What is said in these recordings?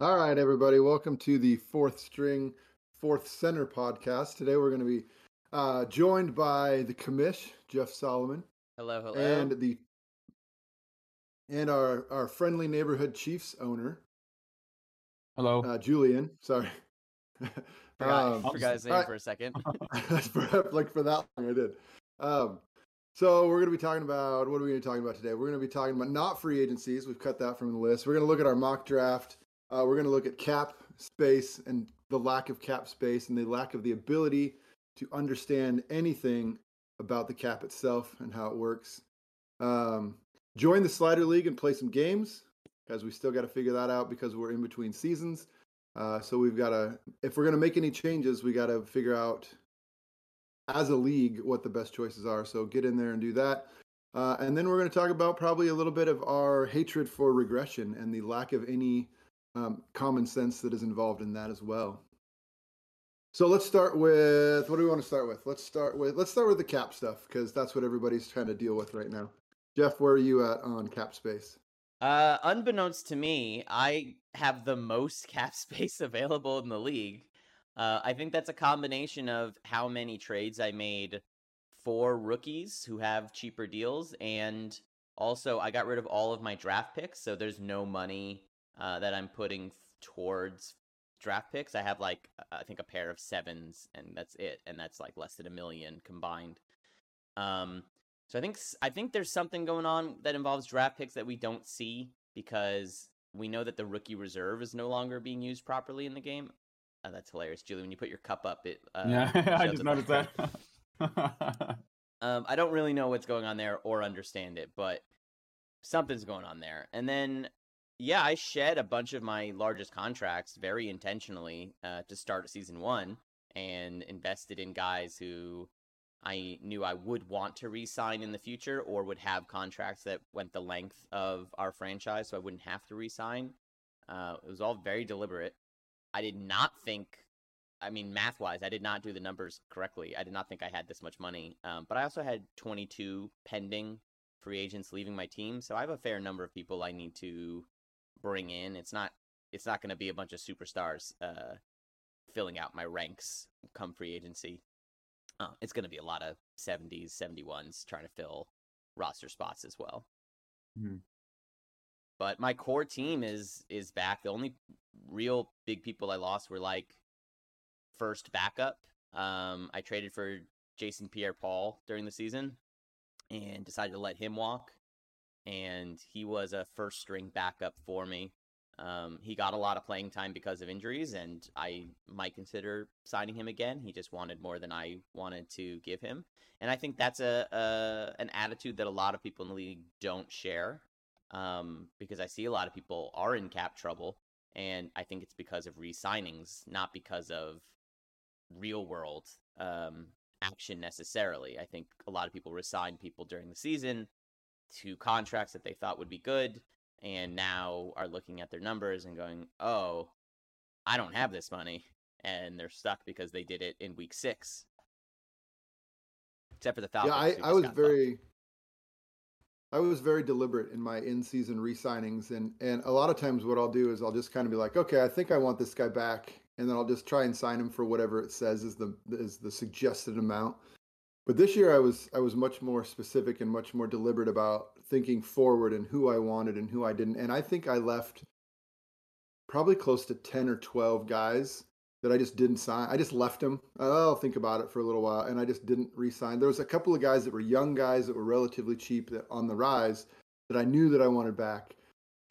All right, everybody, welcome to the fourth string, fourth center podcast. Today we're going to be uh, joined by the commish, Jeff Solomon, Hello, hello. and the and our our friendly neighborhood Chiefs owner, Hello. uh, Julian. Sorry, forgot, Um, forgot his name alright. for a second. for, like for that long, I did. Um, so we're going to be talking about what are we going to be talking about today? We're going to be talking about not free agencies. We've cut that from the list. We're going to look at our mock draft. Uh, we're going to look at cap space and the lack of cap space and the lack of the ability to understand anything about the cap itself and how it works. Um, join the Slider League and play some games because we still got to figure that out because we're in between seasons. Uh, so we've got to, if we're going to make any changes, we got to figure out as a league what the best choices are. So get in there and do that. Uh, and then we're going to talk about probably a little bit of our hatred for regression and the lack of any um, common sense that is involved in that as well. So let's start with what do we want to start with? Let's start with let's start with the cap stuff because that's what everybody's trying to deal with right now. Jeff, where are you at on cap space? Uh, unbeknownst to me, I have the most cap space available in the league. Uh, I think that's a combination of how many trades I made for rookies who have cheaper deals, and also I got rid of all of my draft picks, so there's no money uh, that I'm putting towards draft picks. I have like I think a pair of sevens, and that's it, and that's like less than a million combined. Um, so I think I think there's something going on that involves draft picks that we don't see because we know that the rookie reserve is no longer being used properly in the game. Uh, that's hilarious, Julie. When you put your cup up, it uh, yeah, I just noticed that. Um, I don't really know what's going on there or understand it, but something's going on there. And then, yeah, I shed a bunch of my largest contracts very intentionally uh, to start season one and invested in guys who I knew I would want to re sign in the future or would have contracts that went the length of our franchise so I wouldn't have to re sign. Uh, it was all very deliberate. I did not think I mean, math wise, I did not do the numbers correctly. I did not think I had this much money. Um, but I also had 22 pending free agents leaving my team, so I have a fair number of people I need to bring in. It's not it's not going to be a bunch of superstars uh, filling out my ranks come free agency. Uh, it's going to be a lot of 70s, 71s trying to fill roster spots as well. Mhm. But my core team is is back. The only real big people I lost were like first backup. Um, I traded for Jason Pierre-Paul during the season and decided to let him walk. And he was a first string backup for me. Um, he got a lot of playing time because of injuries, and I might consider signing him again. He just wanted more than I wanted to give him, and I think that's a, a an attitude that a lot of people in the league don't share. Um, because I see a lot of people are in cap trouble, and I think it's because of re-signings, not because of real world um, action necessarily. I think a lot of people resign people during the season to contracts that they thought would be good, and now are looking at their numbers and going, "Oh, I don't have this money," and they're stuck because they did it in week six. Except for the Falcons. yeah, I, I was very, I was very deliberate in my in-season re-signings, and and a lot of times what I'll do is I'll just kind of be like, okay, I think I want this guy back, and then I'll just try and sign him for whatever it says is the is the suggested amount. But this year I was I was much more specific and much more deliberate about thinking forward and who I wanted and who I didn't, and I think I left probably close to ten or twelve guys that I just didn't sign. I just left them. I'll think about it for a little while, and I just didn't re-sign. There was a couple of guys that were young guys that were relatively cheap that on the rise that I knew that I wanted back.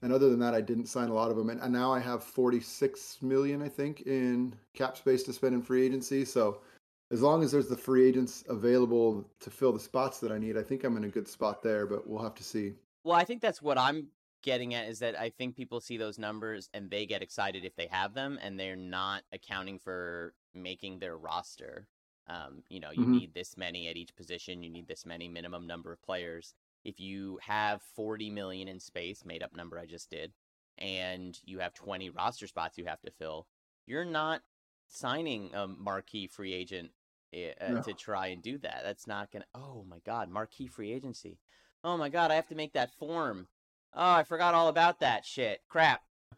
And other than that, I didn't sign a lot of them. And, and now I have 46 million, I think, in cap space to spend in free agency. So as long as there's the free agents available to fill the spots that I need, I think I'm in a good spot there. But we'll have to see. Well, I think that's what I'm getting at is that I think people see those numbers and they get excited if they have them, and they're not accounting for making their roster. Um, you know, you Mhm. need this many at each position. You need this many minimum number of players. If you have 40 million in space, made up number I just did, and you have 20 roster spots you have to fill, you're not signing a marquee free agent eh, uh, No. to try and do that. That's not gonna. Oh my god, marquee free agency. Oh my god, I have to make that form. Oh, I forgot all about that shit. Crap.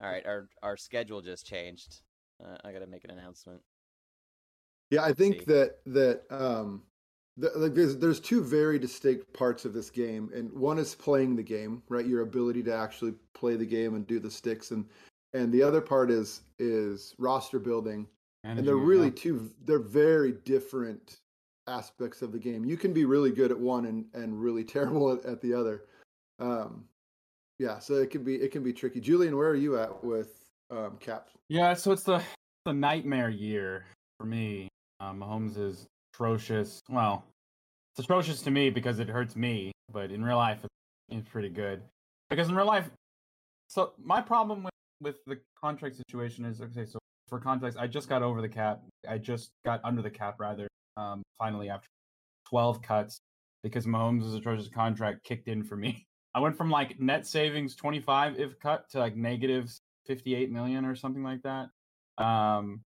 All right, our our schedule just changed. Uh, I got to make an announcement. Yeah, I think see. that that um, th- like there's there's two very distinct parts of this game, and one is playing the game, right? Your ability to actually play the game and do the sticks, and and the other part is is roster building, and they're really two they're very different aspects of the game. You can be really good at one and and really terrible at, at the other. Um, yeah, so it can be it can be tricky. Julian, where are you at with um, caps? Yeah, so it's the the nightmare year for me. Um, Mahomes is atrocious. Well, it's atrocious to me because it hurts me, but in real life, it's pretty good. Because in real life, so my problem with with the contract situation is okay. So for context, I just got over the cap. I just got under the cap rather. Um, finally after 12 cuts because Mahomes' atrocious contract kicked in for me. I went from like net savings 25 if cut to like negative 58 million or something like that. Um,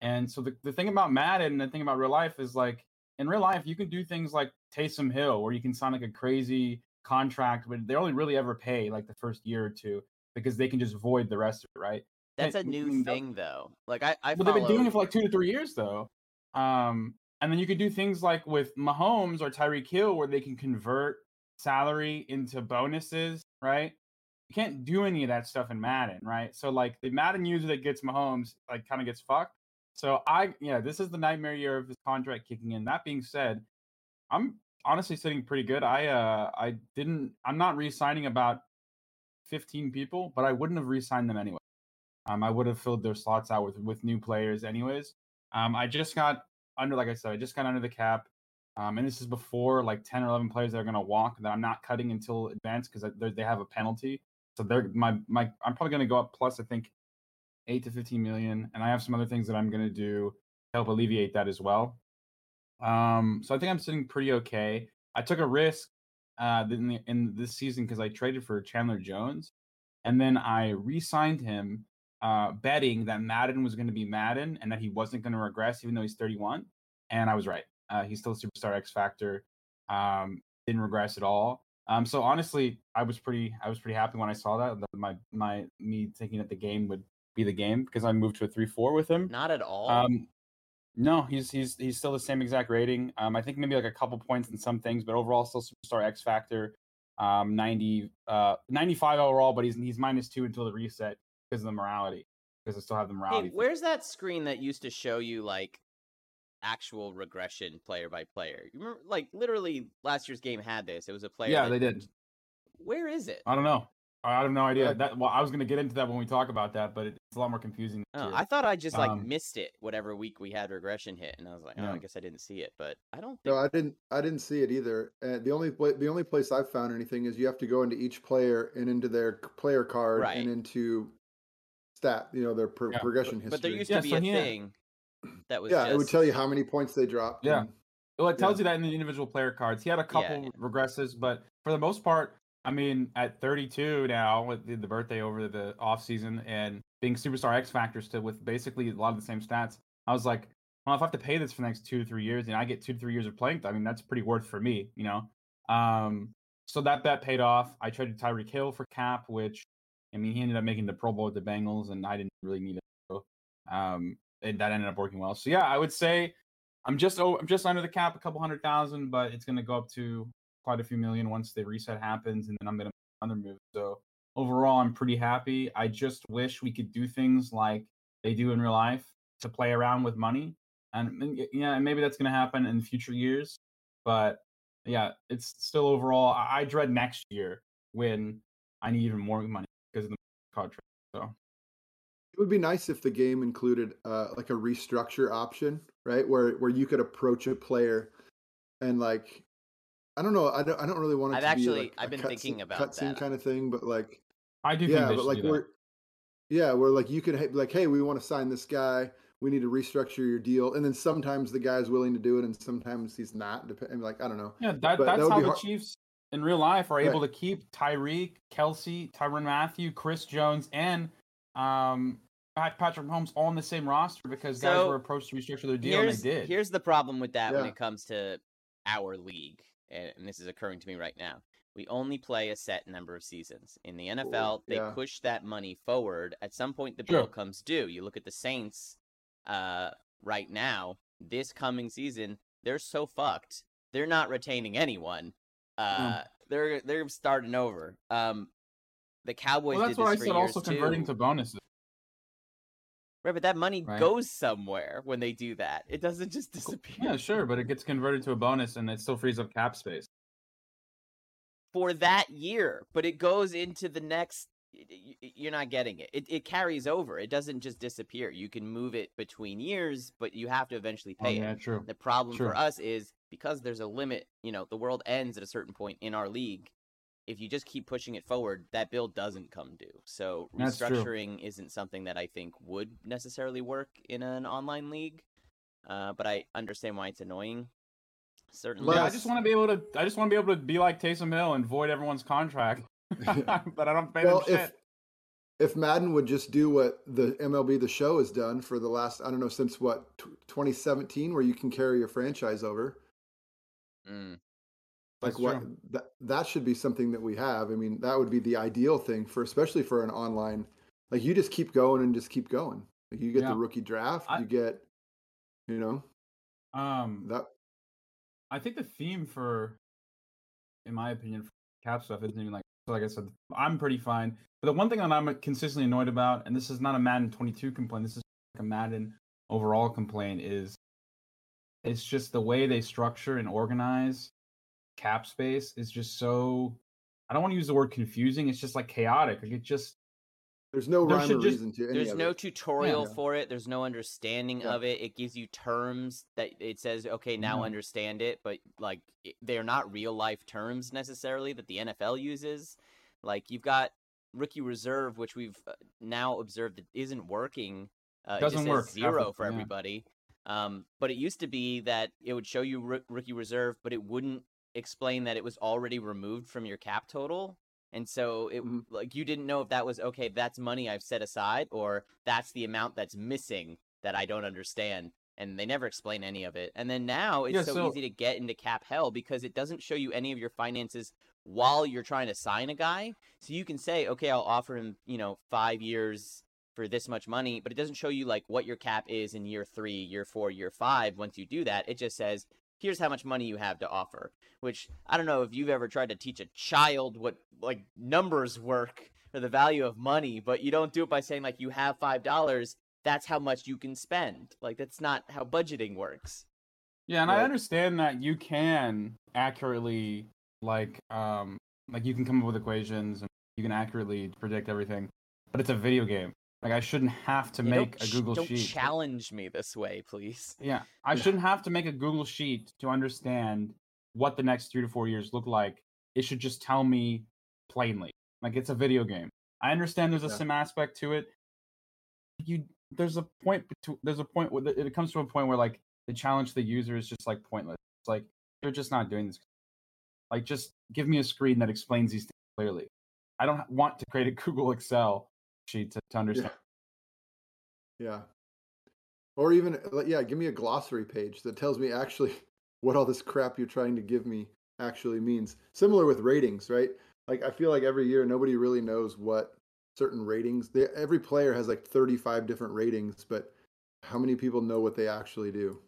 and so the, the thing about Madden and the thing about real life is like in real life, you can do things like Taysom Hill where you can sign like a crazy contract, but they only really ever pay like the first year or two because they can just void the rest of it, right? That's a new mean, that- thing, though. Like I, I but they've been doing it for like two to three years though. Um, and then you could do things like with Mahomes or Tyreek Hill where they can convert salary into bonuses, right? You can't do any of that stuff in Madden, right? So like the Madden user that gets Mahomes like kind of gets fucked. So I yeah, this is the nightmare year of his contract kicking in. That being said, I'm honestly sitting pretty good. I uh I didn't I'm not re-signing about 15 people, but I wouldn't have re-signed them anyway. Um, I would have filled their slots out with with new players anyways. Um, I just got under, like I said, I just got under the cap. Um, and this is before like 10 or 11 players that are going to walk that I'm not cutting until advance because they have a penalty. So they're my my I'm probably going to go up plus I think eight to 15 million, and I have some other things that I'm going to do to help alleviate that as well. Um, so I think I'm sitting pretty okay. I took a risk uh, in, the, in this season because I traded for Chandler Jones, and then I re-signed him, uh, betting that Madden was going to be Madden and that he wasn't going to regress, even though he's 31. And I was right. Uh, he's still a superstar X Factor. Um, didn't regress at all. Um, so honestly, I was pretty, I was pretty happy when I saw that. that my, my, me thinking that the game would be the game because I moved to a three-four with him. Not at all. Um, no, he's he's he's still the same exact rating. Um, I think maybe like a couple points in some things, but overall still superstar X factor. Um, 90, uh, 95 overall, but he's he's minus two until the reset because of the morality. Because I still have the morality. hey, where's that screen that used to show you like actual regression player by player? You remember, like literally last year's game had this. It was a player. yeah, that- they did. Where is it? I don't know. I have no idea. That well, I was gonna get into that when we talk about that, but it's a lot more confusing. Oh. I thought I just like Um, missed it whatever week we had regression hit, and I was like, oh, I guess I didn't see it. But I don't think No, I didn't. I didn't see it either. And the only the only place I've found anything is you have to go into each player and into their player card Right. and into stat. You know their pro- Yeah, progression history. But there used Yeah, to be so a he- thing that was yeah, just, it would tell you how many points they dropped. Yeah. and- Well, it tells Yeah. you that in the individual player cards. He had a couple yeah. regresses, but for the most part, I mean, at 32 now with the, birthday over the off season and being superstar X Factor still with basically a lot of the same stats, I was like, well, if I have to pay this for the next two to three years and I get two to three years of playing, I mean, that's pretty worth for me, you know. Um, so that bet paid off. I traded Tyreek Hill for Cap, which I mean, he ended up making the Pro Bowl with the Bengals, and I didn't really need it. So, um, and that ended up working well. So yeah, I would say I'm just oh, I'm just under the cap, a couple hundred thousand, but it's going to go up to quite a few million once the reset happens, and then I'm going to another move. So overall, I'm pretty happy. I just wish we could do things like they do in real life to play around with money, and, and yeah, maybe that's going to happen in future years. But yeah, it's still overall. I, I dread next year when I need even more money because of the contract. So It would be nice if the game included uh, like a restructure option, right? Where where you could approach a player and like I don't know, I don't I don't really want it I've to actually- be like I've a been cut thinking scene- about cut scene kind of thing, but like I do yeah, think but like we're yeah, we're like you could ha- like, hey, we want to sign this guy. We need to restructure your deal, and then sometimes the guy's willing to do it, and sometimes he's not. Depending, like I don't know. Yeah, that, But that that's how the hard- Chiefs in real life are Right. able to keep Tyreek, Kelce, Tyrann Mathieu, Chris Jones, and um, Patrick Mahomes all on the same roster because guys were approached to restructure their deal here's and they did. here's the problem with that when it comes to our league. And, this is occurring to me right now. We only play a set number of seasons. In the NFL, they yeah. push that money forward. At some point, the Sure. bill comes due. You look at the Saints uh, right now, this coming season, they're so fucked. They're not retaining anyone. Uh, They're they're starting over. Um, the Cowboys Well, that's did what I said. Also converting to bonuses. Right, but that money Right. goes somewhere when they do that. It doesn't just disappear. Yeah, sure, but it gets converted to a bonus, and it still frees up cap space. for that year, but it goes into the next. You're not getting it. It it carries over. It doesn't just disappear. You can move it between years, but you have to eventually Oh, pay yeah, it. true. The problem Sure. for us is because there's a limit. You know, the world ends at a certain point in our league. If you just keep pushing it forward, that bill doesn't come due. So restructuring isn't something that I think would necessarily work in an online league. Uh, but I understand why it's annoying. Certainly, Yeah, I just want to be able to. I just want to be able to be like Taysom Hill and void everyone's contract, but I don't pay well, them if shit. if Madden would just do what the MLB the Show has done for the last I don't know since what tw 2017, where you can carry your franchise over. Mm. Like That's what true. that that should be something that we have. I mean, that would be the ideal thing for especially for an online. Like you just keep going and just keep going. Like you get Yeah. the rookie draft, I- you get, you know, Um, that I think the theme for, in my opinion, for cap stuff isn't even like so like I said. I'm pretty fine, but the one thing that I'm consistently annoyed about, and this is not a Madden 22 complaint, this is like a Madden overall complaint, is it's just the way they structure and organize cap space is just so. I don't want to use the word confusing. It's just like chaotic. Like it just there's no There rhyme or just- reason to any There's of no it. tutorial Yeah. for it. There's no understanding Yeah. of it. It gives you terms that it says, okay, now Yeah. understand it, but like they're not real life terms necessarily that the NFL uses. Like you've got rookie reserve, which we've uh, now observed that isn't working. Uh, Doesn't says work half the zero for time, yeah. everybody. Um, but it used to be that it would show you roo- rookie reserve, but it wouldn't explain that it was already removed from your cap total. And so it Mhm. like you didn't know if that was okay, that's money I've set aside or that's the amount that's missing that I don't understand. And they never explain any of it. And then now it's Yeah, so, so- easy to get into cap hell because it doesn't show you any of your finances while you're trying to sign a guy. So you can say, okay, I'll offer him, you know, five years for this much money, but it doesn't show you like what your cap is in year three, year four, year five. Once you do that, it just says, here's how much money you have to offer. Which I don't know if you've ever tried to teach a child what like numbers work or the value of money, but you don't do it by saying like you have five dollars, that's how much you can spend. Like that's not how budgeting works. Yeah, and I understand that you can accurately like um like you can come up with equations and you can accurately predict everything, but it's a video game. Like I shouldn't have to Yeah, make a Google don't sheet. challenge me this way, please. yeah, I shouldn't have to make a Google sheet to understand what the next 3 to 4 years look like. It should just tell me plainly. Like it's a video game. I understand there's a Yeah. sim aspect to it. You there's a point there's a point where it comes to a point where like the challenge to the user is just like pointless. It's like you're just not doing this. Like just give me a screen that explains these things clearly. I don't want to create a Google Excel sheet to, to understand. Yeah. Or even yeah, give me a glossary page that tells me actually what all this crap you're trying to give me actually means. Similar with ratings, right? Like I feel like every year nobody really knows what certain ratings. They, every player has like 35 different ratings, but how many people know what they actually do?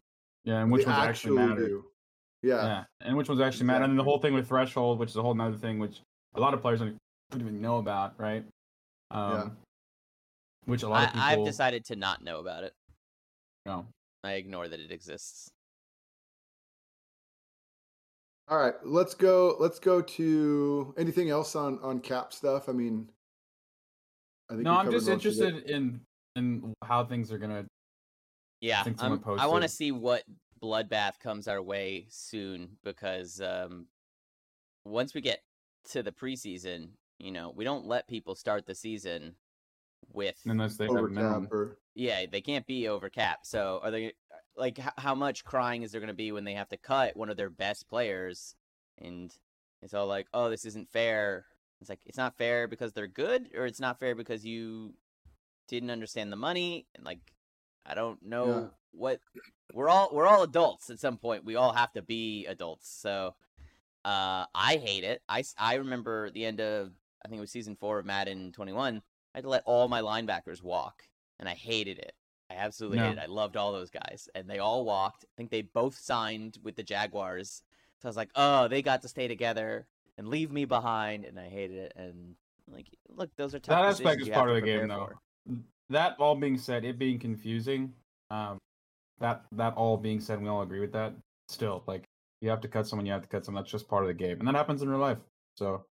Yeah, and which They ones actually matter. do. Yeah. Yeah, and which ones actually matter. And then the whole thing with threshold, which is a whole nother thing, which a lot of players don't don't even know about, right? Um, Which a lot I, of people I've decided to not know about it. know. I ignore that it exists. All right, let's go. Let's go to anything else on on cap stuff. I mean, I think No, I'm just most of it. interested in in how things are gonna. Yeah, think I'm- I want to see what bloodbath comes our way soon because um, once we get to the preseason, you know, we don't let people start the season with Unless they over have minimum. cap or yeah, they can't be over cap. So are they like how much crying is there going to be when they have to cut one of their best players and it's all like, "Oh, this isn't fair." It's like it's not fair because they're good or it's not fair because you didn't understand the money and like I don't know what we're all we're all adults at some point. We all have to be adults. So Uh, I hate it. I I remember the end of I think it was season four of Madden 21. I had to let all my linebackers walk, and I hated it. I absolutely Yeah. hated it. I loved all those guys, and they all walked. I think they both signed with the Jaguars. So I was like, oh, they got to stay together and leave me behind, and I hated it. And like, look, those are tough That aspect is part of the game, though. for. That all being said, it being confusing, um, that that all being said, we all agree with that. Still, like you have to cut someone, you have to cut someone. That's just part of the game, and that happens in real life. So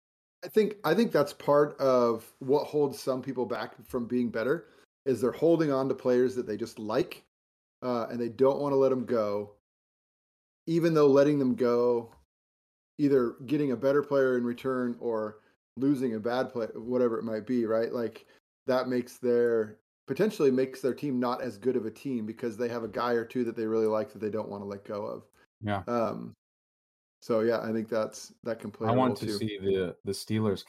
I think I think that's part of what holds some people back from being better is they're holding on to players that they just like, uh, and they don't want to let them go, even though letting them go, either getting a better player in return or losing a bad player, whatever it might be, right? Like that makes their potentially makes their team not as good of a team because they have a guy or two that they really like that they don't want to let go of. yeah, Um, so yeah, I think that's that can play. I want to too. see the the Steelers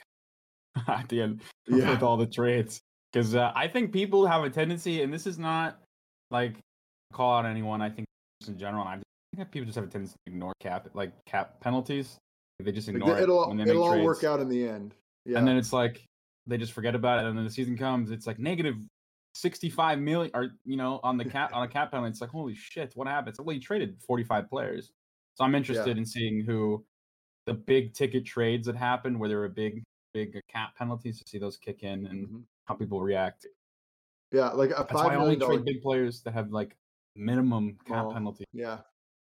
at the end Yeah. with all the trades because uh, I think people have a tendency, and this is not like call out anyone. I think just in general, and I think people just have a tendency to ignore cap like cap penalties. They just ignore it it'll when they it'll all trades. work out in the end. Yeah. and then it's like they just forget about it and then the season comes it's like negative 65 million or you know on the cap on a cap penalty it's like holy shit what happened it's like, well you traded 45 players so i'm interested in seeing who the big ticket trades that happen where there were big big cap penalties to see those kick in and Mhm. how people react yeah, like a that's why five i only million dollar trade big players that have like minimum cap Oh, penalty yeah.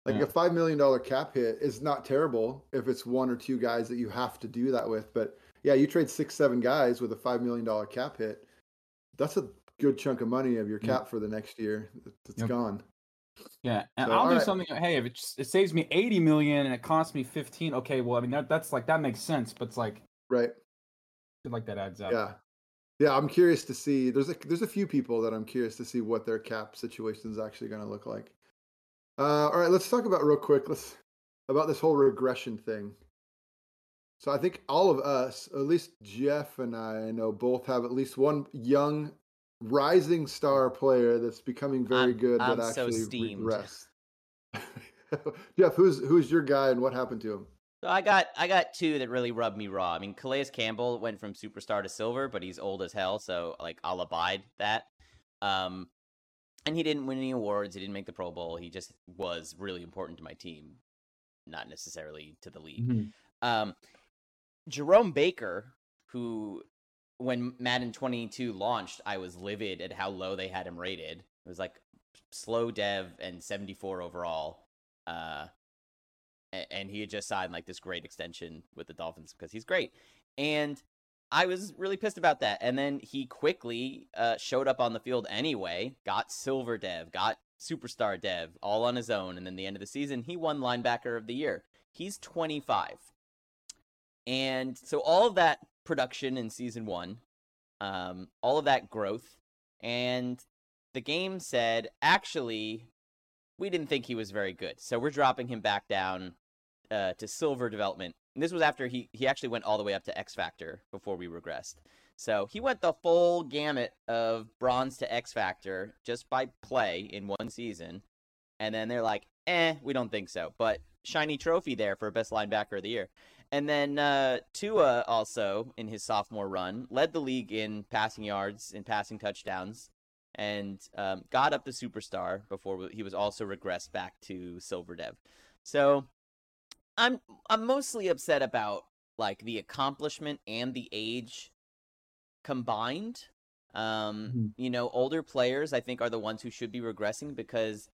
Like Yeah. a five million dollar cap hit is not terrible if it's one or two guys that you have to do that with. But yeah, you trade six, seven guys with a five million dollar cap hit. That's a good chunk of money of your Yeah. cap for the next year. It's Yep. gone. Yeah, and So, I'll do alright. something. Hey, if it, it saves me eighty million and it costs me fifteen, okay. Well, I mean that that's like that makes sense, but it's like Right. Like that adds up. Yeah. Yeah, I'm curious to see. There's a there's a few people that I'm curious to see what their cap situation is actually going to look like. Uh, all right, let's talk about real quick. Let's about this whole regression thing. So I think all of us, at least Jeff and I, I know both have at least one young rising star player that's becoming very I'm- good I'm that so actually steamed. regressed. Jeff, who's who's your guy and what happened to him? So I got I got two that really rubbed me raw. I mean, Calais Campbell went from superstar to silver, but he's old as hell, so like I'll abide that. Um, and he didn't win any awards. He didn't make the Pro Bowl. He just was really important to my team, not necessarily to the league. Mhm. Um, Jerome Baker, who when Madden 22 launched, I was livid at how low they had him rated. It was like slow dev and 74 overall. Uh, and he had just signed like this great extension with the Dolphins because he's great. And I was really pissed about that. And then he quickly uh, showed up on the field anyway, got silver dev, got superstar dev, all on his own. And then the end of the season, he won linebacker of the year. He's 25. And so all of that production in season one, um, all of that growth, and the game said, actually, we didn't think he was very good. So we're dropping him back down uh, to silver development. And this was after he, he actually went all the way up to X Factor before we regressed. So he went the full gamut of bronze to X Factor just by play in one season. And then they're like, eh, we don't think so. But shiny trophy there for best linebacker of the year. And then uh, Tua also in his sophomore run led the league in passing yards and passing touchdowns, and um, got up to superstar before he was also regressed back to silver dev. So I'm I'm mostly upset about like the accomplishment and the age combined. Um, Mhm. you know, older players I think are the ones who should be regressing because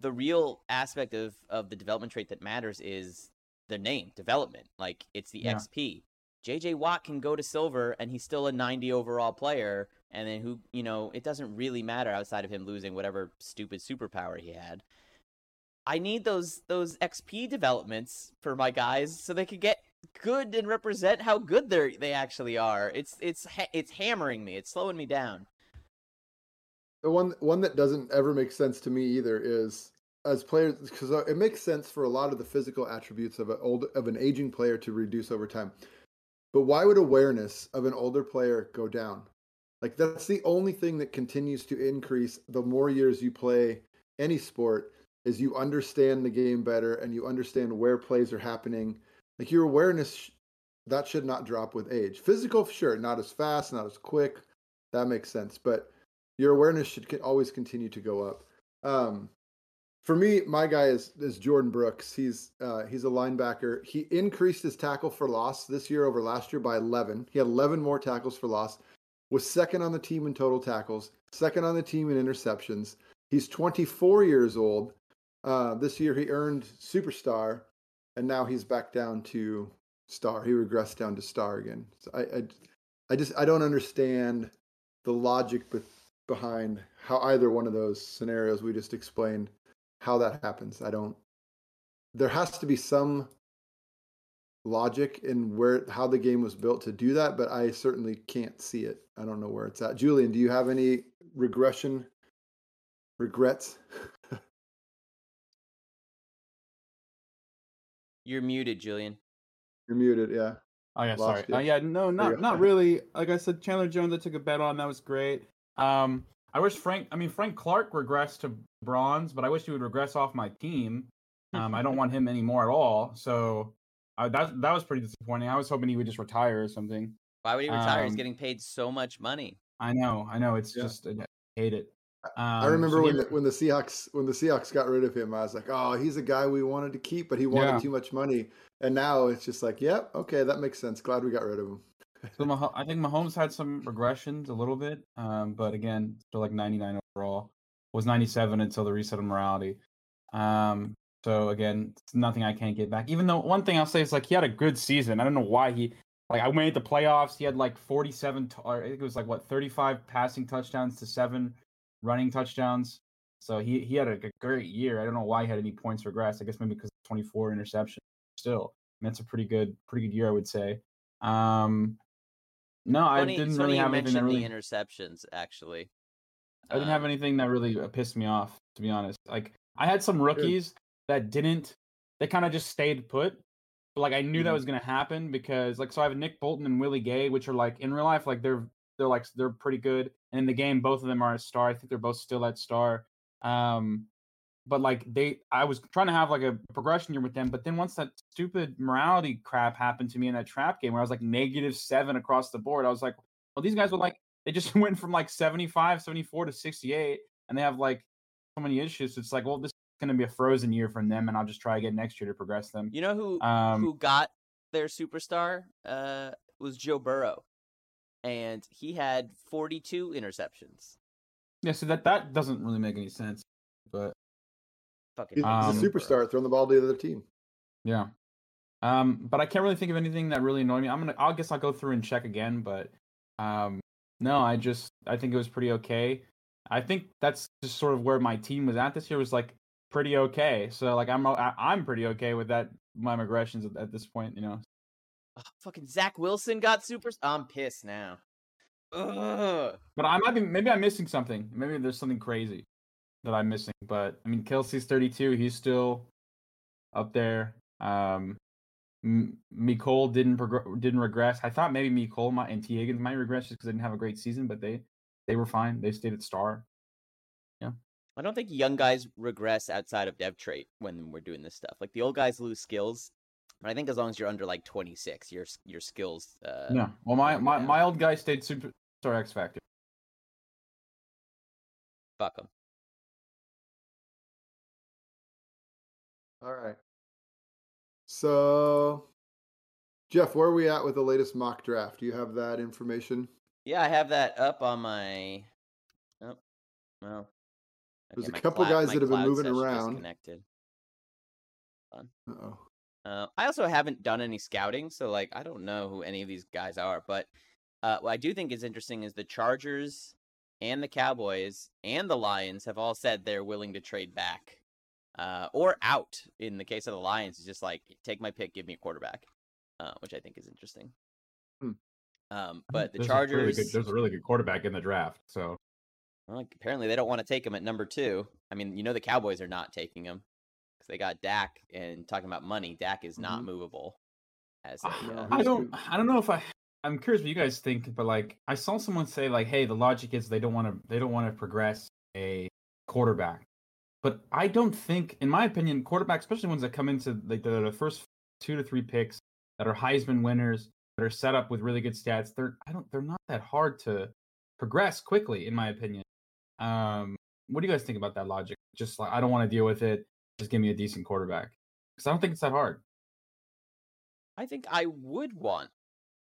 the real aspect of of the development trait that matters is the name development. Like it's the Yeah. XP. JJ Watt can go to silver and he's still a 90 overall player and then who, you know, it doesn't really matter outside of him losing whatever stupid superpower he had. I need those those XP developments for my guys so they could get good and represent how good they they actually are. It's it's it's hammering me. It's slowing me down. The one one that doesn't ever make sense to me either is as players because it makes sense for a lot of the physical attributes of an old of an aging player to reduce over time. But why would awareness of an older player go down? Like that's the only thing that continues to increase the more years you play any sport is you understand the game better and you understand where plays are happening Like your awareness, that should not drop with age. Physical, sure, not as fast, not as quick. That makes sense. But your awareness should always continue to go up. Um, for me, my guy is is Jordyn Brooks. He's uh, he's a linebacker. He increased his tackle for loss this year over last year by 11. He had 11 more tackles for loss. Was second on the team in total tackles, second on the team in interceptions. He's 24 years old. Uh, this year he earned superstar, and now he's back down to star. He regressed down to star again. So I, I, I just I don't understand the logic be- behind how either one of those scenarios we just explained how that happens. I don't. There has to be some logic in where how the game was built to do that, but I certainly can't see it. I don't know where it's at. Julian, do you have any regression regrets? You're muted, Julian. You're muted. Yeah. Oh yeah, Lost sorry. Uh, yeah, no, not not really. Like I said, Chandler Jones, I took a bet on. That was great. Um, I wish Frank. I mean, Frank Clark regressed to bronze, but I wish he would regress off my team. Um, I don't want him anymore at all. So uh, that that was pretty disappointing. I was hoping he would just retire or something. Why would he retire? He's Um, getting paid so much money. I know, I know. It's Yeah. just I hate it. I Um, remember so when he- the, when the Seahawks when the Seahawks got rid of him, I was like, "Oh, he's a guy we wanted to keep, but he wanted Yeah. too much money." And now it's just like, "Yep, okay, that makes sense. Glad we got rid of him." So Mah- I think Mahomes had some regressions a little bit, um, but again, still like 99 overall. Was 97 until the reset of morality. Um, so again, nothing I can't get back. Even though one thing I'll say is like he had a good season. I don't know why he like I made the playoffs. He had like 47, t- or I think it was like what 35 passing touchdowns to seven running touchdowns. So he he had a great year. I don't know why he had any points regress. I guess maybe because 24 interceptions. Still, I mean, that's a pretty good pretty good year, I would say. Um, no, I didn't really have anything that really. interceptions. Actually, I didn't have Um, anything that really uh, pissed me off, to be honest. Like I had some rookies that didn't. They kind of just stayed put. But like I knew that Mhm. was gonna happen because like so I have Nick Bolton and Willie Gay, which are like in real life like they're they're like they're pretty good, and in the game both of them are a star. I think they're both still at star. Um, but like they, I was trying to have like a progression year with them, but then once that stupid morality crap happened to me in that trap game where I was like negative seven across the board, I was like, well, these guys were like they just went from like 75, 74 to 68, and they have like so many issues. It's like, well, this is going to be a frozen year from them, and I'll just try again next year to progress them. you know who Um, who got their superstar uh, was Joe Burrow, and he had 42 interceptions. yeah, so that that doesn't really make any sense, Fucking He's, Um, he's a superstar throwing the ball to the other team. yeah. Um, but I can't really think of anything that really annoyed me. I'm gonna, I guess I'll go through and check again, but um, no, I just, I think it was pretty okay. I think that's just sort of where my team was at this year was like pretty okay. So like I'm, I- I'm pretty okay with that my regressions at, at this point, you know. Ugh, fucking Zach Wilson got super. I'm pissed now. Ugh. But I might be maybe I'm missing something. Maybe there's something crazy that I'm missing. But I mean, Kelce's 32. He's still up there. Um, M- Mecole didn't progr- didn't regress. I thought maybe Mecole might and Tee Higgins might regress just because they didn't have a great season, but they they were fine. They stayed at star. Yeah. I don't think young guys regress outside of dev trait when we're doing this stuff. Like the old guys lose skills, but I think as long as you're under like 26, your your skills. Uh, yeah. Well, my my, my old guy stayed super star X Factor. Fuck them. All right. So, Jeff, where are we at with the latest mock draft? Do you have that information? Yeah, I have that up on my. Oh, well. There's a couple clou- guys that have been moving around. disconnected. Uh-oh. Uh, I also haven't done any scouting, so like I don't know who any of these guys are. But uh, what I do think is interesting is the Chargers and the Cowboys and the Lions have all said they're willing to trade back uh, or out. In the case of the Lions, it's just like take my pick, give me a quarterback, uh, which I think is interesting. Hmm. Um, but the There's a really Chargers, good- there's a really good quarterback in the draft. So well, apparently they don't want to take him at number two. I mean, you know the Cowboys are not taking him because they got Dak. And talking about money, Dak is not Mhm. movable. As a, uh, I don't. I don't know if I I'm curious what you guys think, but like I saw someone say like, hey, the logic is they don't want to they don't want to progress a quarterback. But I don't think, in my opinion, quarterbacks, especially ones that come into like the, the first two to three picks, that are Heisman winners, that are set up with really good stats. They're I don't they're not that hard to progress quickly, in my opinion. Um, what do you guys think about that logic? Just like I don't want to deal with it. Just give me a decent quarterback because I don't think it's that hard. I think I would want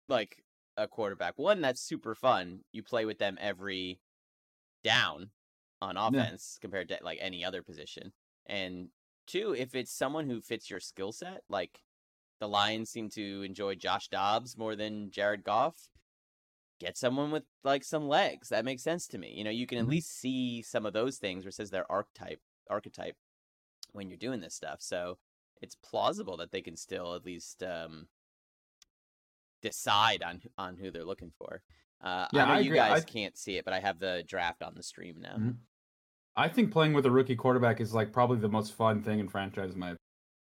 like a quarterback. One that's super fun. You play with them every down on offense yeah. compared to like any other position. And two, if it's someone who fits your skill set, like the Lions seem to enjoy Josh Dobbs more than Jared Goff, get someone with like some legs. That makes sense to me. You know, you can at mm-hmm. least see some of those things where it says their archetype archetype when you're doing this stuff. So it's plausible that they can still at least um, decide on on who they're looking for. Uh, yeah, I know I you guys I... can't see it, but I have the draft on the stream now. Mm-hmm. I think playing with a rookie quarterback is like probably the most fun thing in franchise. My,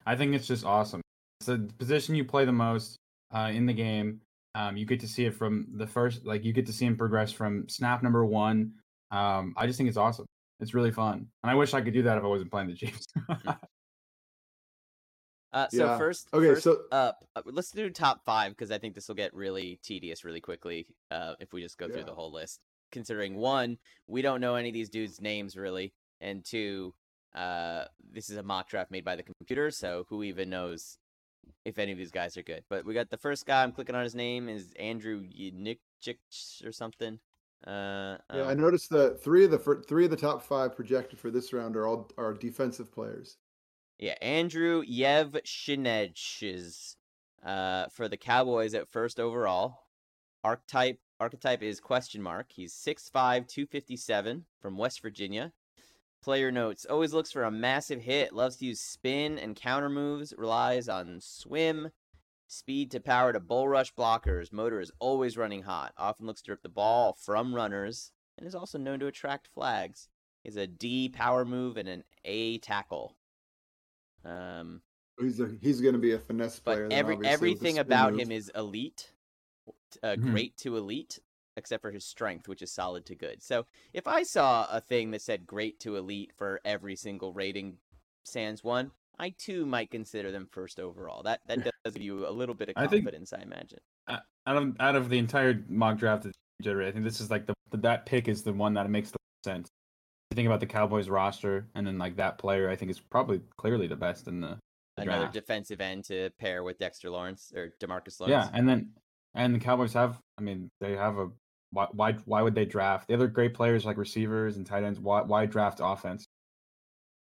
I think it's just awesome. It's the position you play the most uh, in the game. Um, you get to see it from the first, like you get to see him progress from snap number one. Um, I just think it's awesome. It's really fun, and I wish I could do that if I wasn't playing the Chiefs. Mm. Uh, so yeah. first, okay, first so up, uh, let's do top five because I think this will get really tedious really quickly uh, if we just go yeah. through the whole list. Considering one, we don't know any of these dudes' names really, and two, uh, this is a mock draft made by the computer, so who even knows if any of these guys are good? But we got the first guy. I'm clicking on his name is Andrew Ynikchich or something. Uh, yeah, um, I noticed that three of the three of the top five projected for this round are all are defensive players. Yeah, Andrew Yevshinech uh, for the Cowboys at first overall. Archetype archetype is question mark. He's 6'5", 257 from West Virginia. Player notes: always looks for a massive hit. Loves to use spin and counter moves. Relies on swim, speed to power to bull rush blockers. Motor is always running hot. Often looks to rip the ball from runners and is also known to attract flags. He has a D power move and an A tackle. Um, he's a, he's going to be a finesse player. But every everything about him is elite, uh, mm-hmm. great to elite, except for his strength, which is solid to good. So if I saw a thing that said great to elite for every single rating Sans one, I too might consider them first overall. That that does give you a little bit of confidence, I, think, I imagine. Out of out of the entire mock draft that generated, I think this is like the that pick is the one that makes the sense you think about the Cowboys roster, and then like that player, I think is probably clearly the best in the, the another draft. defensive end to pair with Dexter Lawrence or Demarcus Lawrence. Yeah, and then and the Cowboys have, I mean, they have a why why why would they draft the other great players like receivers and tight ends? Why why draft offense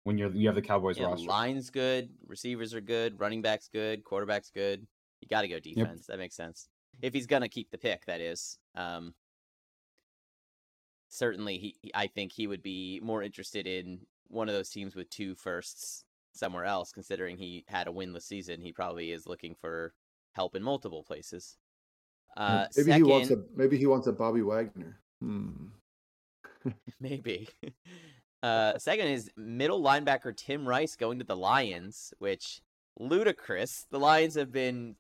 when you're you have the Cowboys yeah, roster? Line's good, receivers are good, running backs good, quarterbacks good. You got to go defense. Yep. That makes sense. If he's gonna keep the pick, that is. Um, certainly he I think he would be more interested in one of those teams with two firsts somewhere else considering he had a winless season he probably is looking for help in multiple places uh maybe second, he wants a maybe he wants a Bobby Wagner hmm. maybe uh second is middle linebacker Tim Rice going to the Lions which ludicrous the Lions have been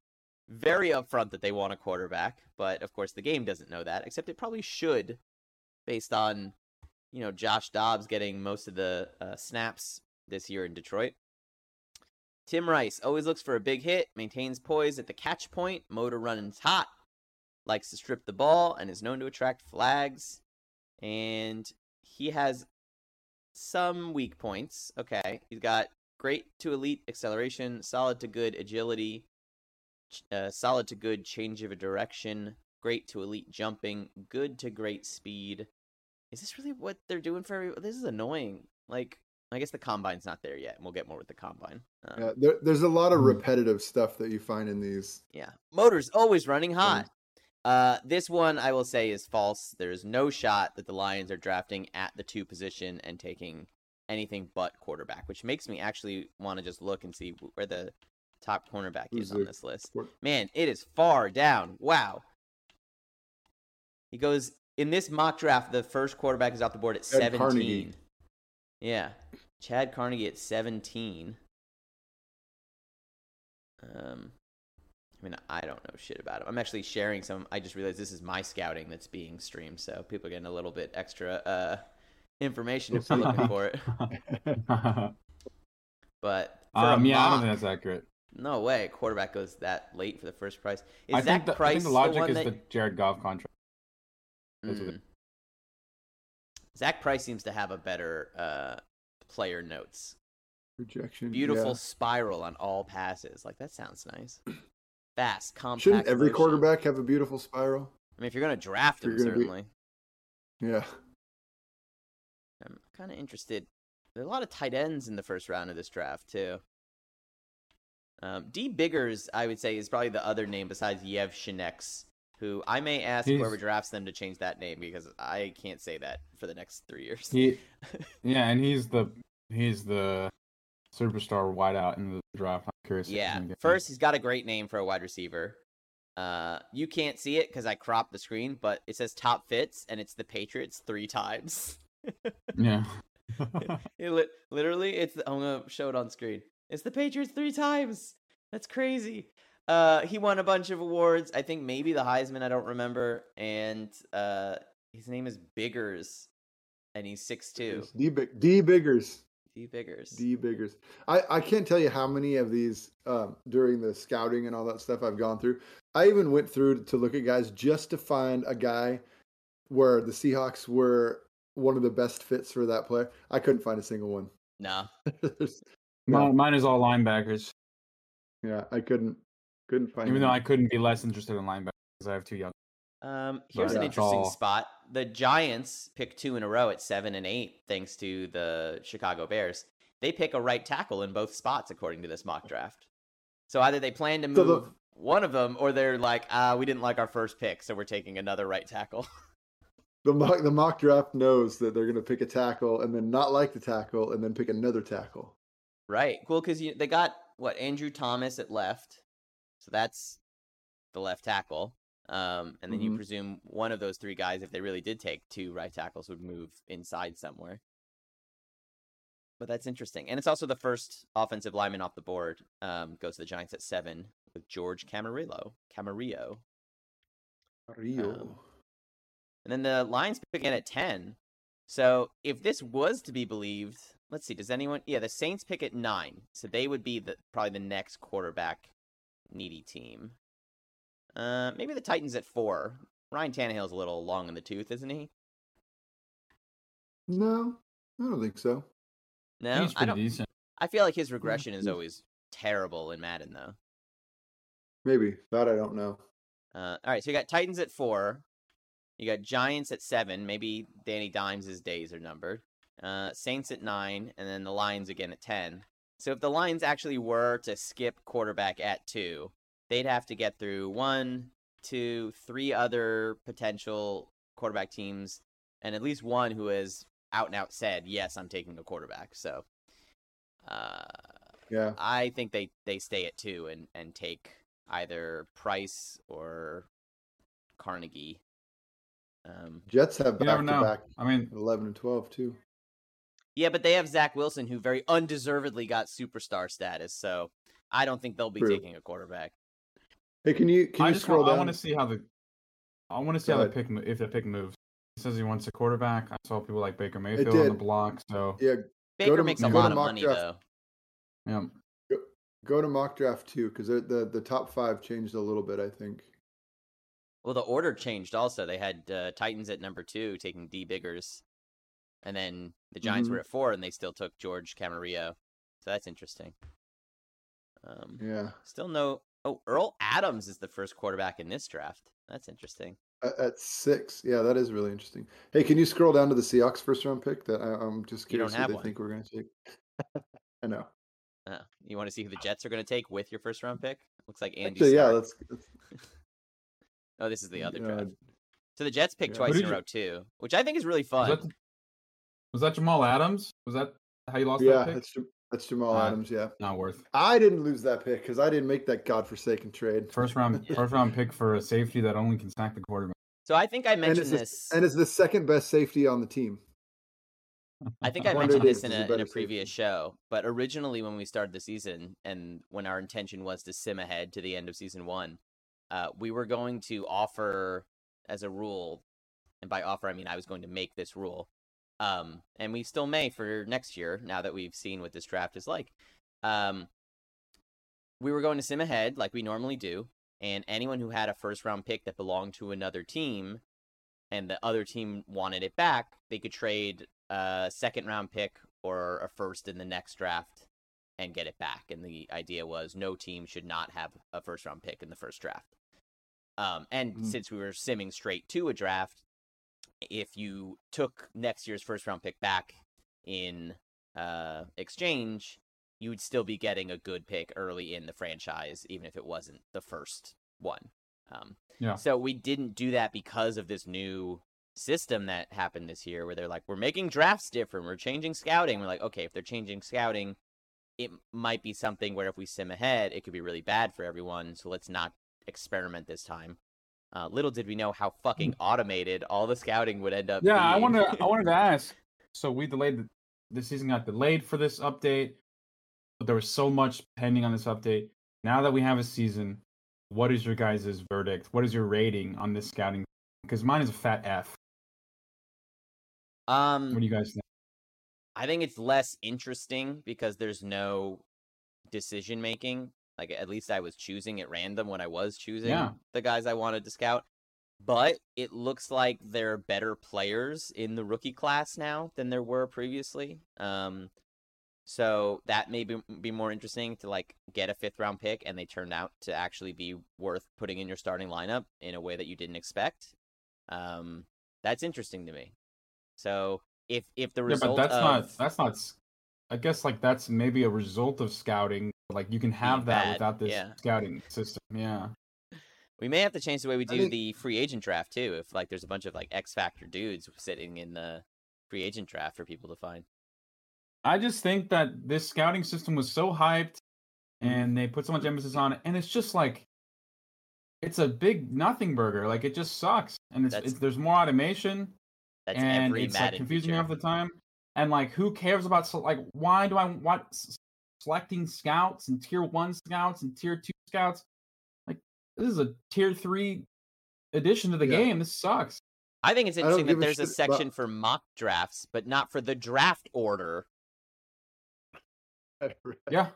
very upfront that they want a quarterback but of course the game doesn't know that except it probably should based on you know Josh Dobbs getting most of the uh, snaps this year in Detroit. Tim Rice always looks for a big hit, maintains poise at the catch point, motor running's hot, likes to strip the ball, and is known to attract flags. And he has some weak points. Okay, he's got great to elite acceleration, solid to good agility, uh, solid to good change of a direction, great to elite jumping, good to great speed. Is this really what they're doing for everyone? This is annoying. Like, I guess the combine's not there yet, and we'll get more with the combine. Um, yeah, there, there's a lot of hmm. repetitive stuff that you find in these. Yeah, motor's always running hot. Uh, this one I will say is false. There is no shot that the Lions are drafting at the two position and taking anything but quarterback, which makes me actually want to just look and see where the top cornerback Who's is on this list. Man, it is far down. Wow. He goes in this mock draft. The first quarterback is off the board at Chad 17. Carnegie. Yeah, Chad Carnegie at 17. Um, I mean, I don't know shit about him. I'm actually sharing some. I just realized this is my scouting that's being streamed, so people are getting a little bit extra uh, information if they're looking for it. but um, yeah, mock, I don't think that's accurate. No way, quarterback goes that late for the first price. Is I Zach think the, I think the logic one is that... the Jared Goff contract. That's what it- Mm. Zach Price seems to have a better uh, player notes. Projection. Beautiful yeah. spiral on all passes. Like that sounds nice. Fast, compact. Shouldn't every motion. quarterback have a beautiful spiral? I mean, if you're gonna draft If him, you're be- certainly. Yeah. I'm kind of interested. There are a lot of tight ends in the first round of this draft too. Um, D Biggers, I would say, is probably the other name besides Yev Shinex, who I may ask He's- whoever drafts them to change that name because I can't say that for the next three years. He, yeah, and he's the he's the superstar wideout in the draft. I'm curious. Yeah. First, he's got a great name for a wide receiver. Uh, you can't see it because I cropped the screen, but it says top fits, and it's the Patriots three times. yeah. it li- literally, it's. I'm gonna show it on screen. It's the Patriots three times. That's crazy. Uh, he won a bunch of awards. I think maybe the Heisman. I don't remember. And uh, his name is Biggers, and he's six two. D big D biggers. D Biggers. D biggers. I, I can't tell you how many of these um, during the scouting and all that stuff I've gone through. I even went through to look at guys just to find a guy where the Seahawks were one of the best fits for that player. I couldn't find a single one. No. There's- Mine, mine is all linebackers. yeah, I couldn't couldn't find. Even though. I couldn't be less interested in linebackers I have two young. Um, here's But an interesting all- spot. The Giants pick two in a row at seven and eight, thanks to the Chicago Bears. They pick a right tackle in both spots, according to this mock draft. So either they plan to move So the- one of them, or they're like, ah, we didn't like our first pick, so we're taking another right tackle. the mock the mock draft knows that they're going to pick a tackle and then not like the tackle and then pick another tackle. right. Cool, because they got what Andrew Thomas at left, so that's the left tackle. Um, and then you Mhm. presume one of those three guys, if they really did take two right tackles, would move inside somewhere. But that's interesting, and it's also the first offensive lineman off the board. Um, goes to the Giants at seven with George Camarillo. Camarillo. Rio. Um, And then the Lions pick at 10. So if this was to be believed, let's see, does anyone yeah, the Saints pick at nine. So they would be the probably the next quarterback needy team. Uh maybe the Titans at four. Ryan Tannehill's a little long in the tooth, isn't he? no, I don't think so. No, He's I pretty don't. decent. I feel like his regression is always terrible in Madden, though. Maybe that I don't know. Uh, all right, so you got Titans at four. You got Giants at seven. Maybe Danny Dimes' days are numbered. Uh, Saints at nine, and then the Lions again at ten. So if the Lions actually were to skip quarterback at two, they'd have to get through one, two, three other potential quarterback teams, and at least one who has out and out said, "Yes, I'm taking a quarterback." So, uh, Yeah, I think they they stay at two and and take either Price or Carnegie. Um, Jets have back to back. I mean, eleven and twelve too. yeah, but they have Zach Wilson, who very undeservedly got superstar status. So I don't think they'll be True. taking a quarterback. Hey, can you can I you just scroll want, I want to see how the I want to see Go how the pick if the pick moves. He says he wants a quarterback. I saw people like Baker Mayfield on the block. So Yeah, Baker to- makes a lot of money draft. though. yeah, go to mock draft too because the the top five changed a little bit. I think. Well, the order changed also. They had uh, Titans at number two, taking D Biggers, and then the Giants Mhm. were at four, and they still took George Camarillo. So that's interesting. Um, Yeah, Still no. Oh, Earl Adams is the first quarterback in this draft. That's interesting. at, at six. Yeah, that is really interesting. Hey, can you scroll down to the Seahawks first round pick? That I, I'm just You don't curious have who they one. think we're going to take. I know. Uh, you want to see who the Jets are going to take with your first round pick? Looks like Andy. Actually, yeah, Stark. let's. let's Oh, this is the other uh, draft. So the Jets pick yeah. twice in a row too, which I think is really was fun. that, was that Jamal Adams? Was that how you lost yeah, that pick? That's Jamal Uh, Adams. Yeah, Not worth. I didn't lose that pick because I didn't make that godforsaken trade. First round, first round pick for a safety that only can sack the quarterback. So I think I and mentioned the, this. and it's the second best safety on the team. I think I mentioned this in a a, in a previous safety. show, but originally when we started the season and when our intention was to sim ahead to the end of season one, uh, we were going to offer as a rule, and by offer I mean I was going to make this rule, um, and we still may for next year now that we've seen what this draft is like. Um, we were going to sim ahead like we normally do, and anyone who had a first round pick that belonged to another team, and the other team wanted it back, they could trade a second round pick or a first in the next draft and get it back. And the idea was no team should not have a first round pick in the first draft. Um, and Mhm. since we were simming straight to a draft, if you took next year's first round pick back in uh, exchange, you would still be getting a good pick early in the franchise, even if it wasn't the first one. Um, Yeah. So we didn't do that because of this new system that happened this year, where they're like, we're making drafts different, we're changing scouting. We're like, okay, if they're changing scouting, it might be something where if we sim ahead, it could be really bad for everyone. So let's not experiment this time. Uh, little did we know how fucking automated all the scouting would end up. Yeah, I being. wanted I wanted to ask. So we delayed the, the season got delayed for this update, but there was so much pending on this update. Now that we have a season, what is your guys' verdict? What is your rating on this scouting? Because mine is a fat F. um, What do you guys think? I think it's less interesting because there's no decision making. Like at least I was choosing at random when I was choosing Yeah. the guys I wanted to scout. But it looks like there are better players in the rookie class now than there were previously. Um, so that may be, be more interesting to like get a fifth round pick and they turned out to actually be worth putting in your starting lineup in a way that you didn't expect. Um, that's interesting to me. So if if the Yeah, result but that's of not that's not. I guess like that's maybe a result of scouting. Like you can have that bad, without this yeah. scouting system. Yeah. We may have to change the way we do think- the free agent draft too. If like there's a bunch of like X Factor dudes sitting in the free agent draft for people to find. I just think that this scouting system was so hyped mm. and they put so much emphasis on it and it's just like it's a big nothing burger like it just sucks and it's, it's there's more automation That's and every it's like Madden confusing feature. half the time and like who cares about like why do i want selecting scouts and tier 1 scouts and tier 2 scouts like this is a tier 3 addition to the Yeah. game this sucks I think it's interesting that give a there's a shit about- section for mock drafts, but not for the draft order. yeah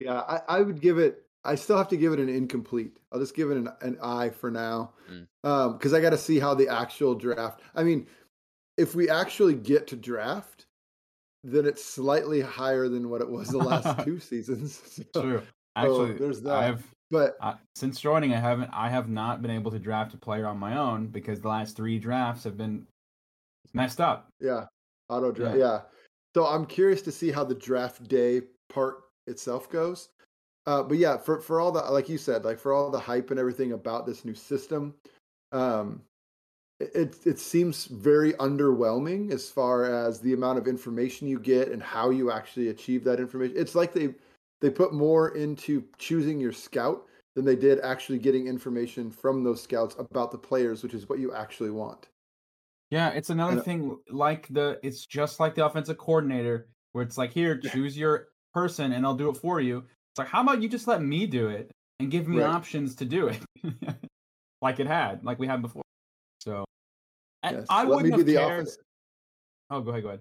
Yeah, I, I would give it. I still have to give it an incomplete. I'll just give it an, an I for now, Mm. Um, because I got to see how the actual draft. I mean, if we actually get to draft, then it's slightly higher than what it was the last two seasons. So- true so actually there's that. i've but Uh, since joining, I haven't. I have not been able to draft a player on my own because the last three drafts have been messed up. yeah, auto draft. Yeah. Yeah. So I'm curious to see how the draft day part itself goes. Uh, but yeah, for for all the like you said, like for all the hype and everything about this new system, um, it it- seems very underwhelming as far as the amount of information you get and how you actually achieve that information. It's like they they put more into choosing your scout than they did actually getting information from those scouts about the players, which is what you actually want. Yeah, it's another And- uh, thing. Like the, it's just like the offensive coordinator, where it's like, here, choose your person, and I'll do it for you. It's like, how about you just let me do it and give me Right. options to do it, like it had, like we had before. So, and Yes, I let me wouldn't be have the cared. offense. Oh, go ahead, go ahead.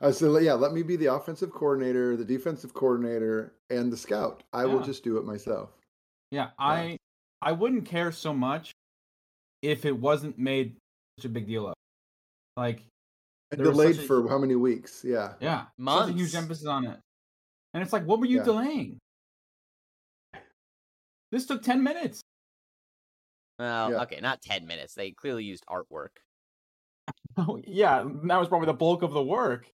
I said, yeah, let me be the offensive coordinator, the defensive coordinator, and the scout. I will just do it myself. Yeah, I I wouldn't care so much if it wasn't made such a big deal of. Like, And delayed a- for how many weeks? Yeah. yeah, such a huge emphasis on it. And it's like, what were you Yeah. delaying? This took ten minutes. Well, Yeah. okay, not ten minutes. They clearly used artwork. Oh yeah, that was probably the bulk of the work.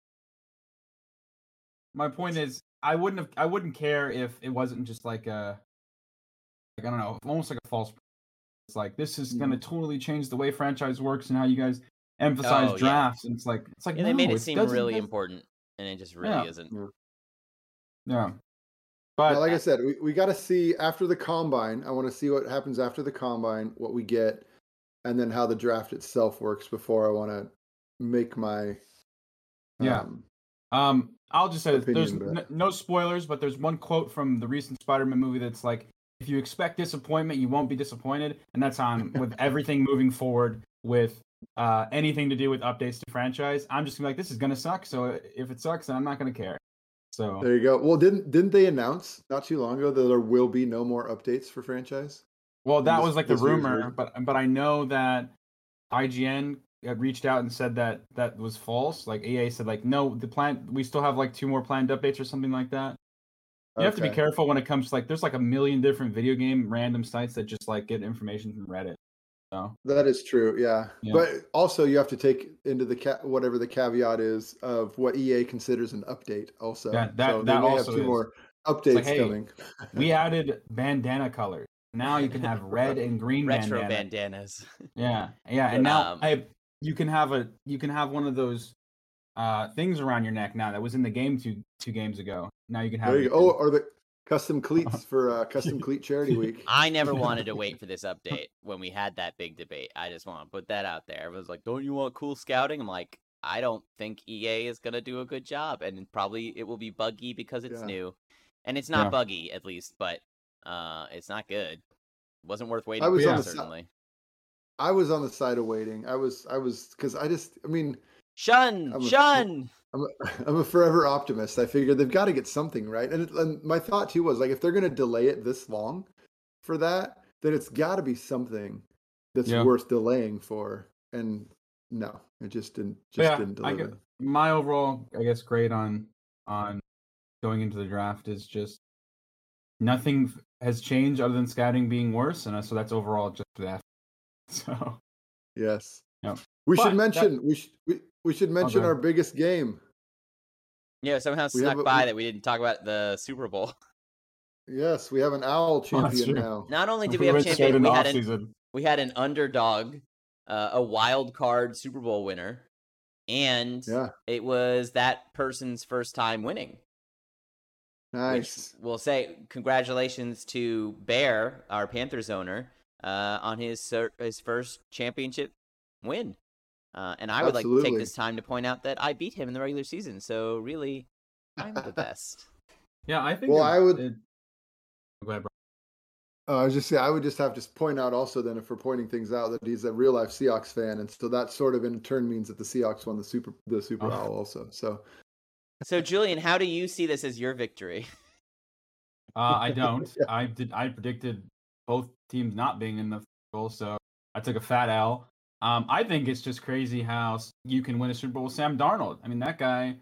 My point is, I wouldn't have, I wouldn't care if it wasn't just like a, like I don't know, almost like a false. It's like this is gonna mm. totally change the way franchise works and how you guys emphasize Oh, yeah. drafts. And it's like, it's like Yeah, they made no, it seem really doesn't- important, and it just really Yeah. isn't. Yeah, but Now, like I said, we, we got to see after the combine. I want to see what happens after the combine, what we get, and then how the draft itself works before I want to make my. Yeah. um, Um, I'll just say this, there's opinion, n- no spoilers, but there's one quote from the recent Spider-Man movie that's like, "If you expect disappointment, you won't be disappointed," and that's on with everything moving forward with uh, anything to do with updates to franchise. I'm just gonna be like, "This is gonna suck." So if it sucks, then I'm not gonna care. So There you go. Well, didn't didn't they announce not too long ago that there will be no more updates for franchise? Well, that this- was like the rumor, but but I know that IGN had reached out and said that that was false. Like EA said, like no, the plan we still have like two more planned updates or something like that. You have to be careful when it comes to like there's like a million different video game random sites that just like get information from Reddit. So That is true, yeah. Yeah. But also, you have to take into the ca- whatever the caveat is of what EA considers an update. Also, Yeah, that- so that they also have two is. more updates hey, coming. we added bandana colors. Now you can have red and green Retro bandana. bandanas. Yeah, yeah, and now Um, I you can have a you can have one of those uh things around your neck now that was in the game two two games ago. Now you can have you Oh, are the custom cleats for uh, custom cleat charity week. I never wanted to wait for this update when we had that big debate. I just want to put that out there. Everyone's like, "Don't you want cool scouting?" I'm like, I don't think EA is gonna do a good job, and probably it will be buggy because it's Yeah. new, and it's not Yeah. buggy at least, but uh, it's not good. Wasn't worth waiting. I was for, on the si- certainly. I was on the side of waiting. I was, I was, because I just, I mean, Shun, I'm a- shun. I'm a, I'm a forever optimist. I figured they've got to get something right. And, it, and my thought too was like, if they're going to delay it this long for that, then it's got to be something that's Yeah. worth delaying for. And no, it just didn't, just yeah, didn't I deliver. get- My overall, I guess, grade on on going into the draft is just nothing f- has changed other than scouting being worse, and uh, so that's overall just that. So Yes. Yep. We But should that- mention we should we, we should mention Okay. our biggest game. Yeah, somehow We snuck a- by we- that we didn't talk about the Super Bowl. Yes, we have an owl champion true. now. Not only did we have went champion, we had an we had an underdog, uh, a wild card Super Bowl winner, and Yeah. it was that person's first time winning. Nice. We'll say congratulations to Bear, our Panthers owner, uh, on his cer- his first championship win. Uh, and I would like to take this time to point out that I beat him in the regular season. So really, I'm the best. Yeah, I think. Well, I would- it- Go ahead, bro. Uh, I was just saying, I would just have to point out also then if we're pointing things out that he's a real life Seahawks fan, and so that sort of in turn means that the Seahawks won the super the Super Oh. Owl also. So So Julian, how do you see this as your victory? Uh, I don't. I did. I predicted both teams not being in the Super Bowl, so I took a fat L. Um, I think it's just crazy how you can win a Super Bowl with Sam Darnold. I mean, that guy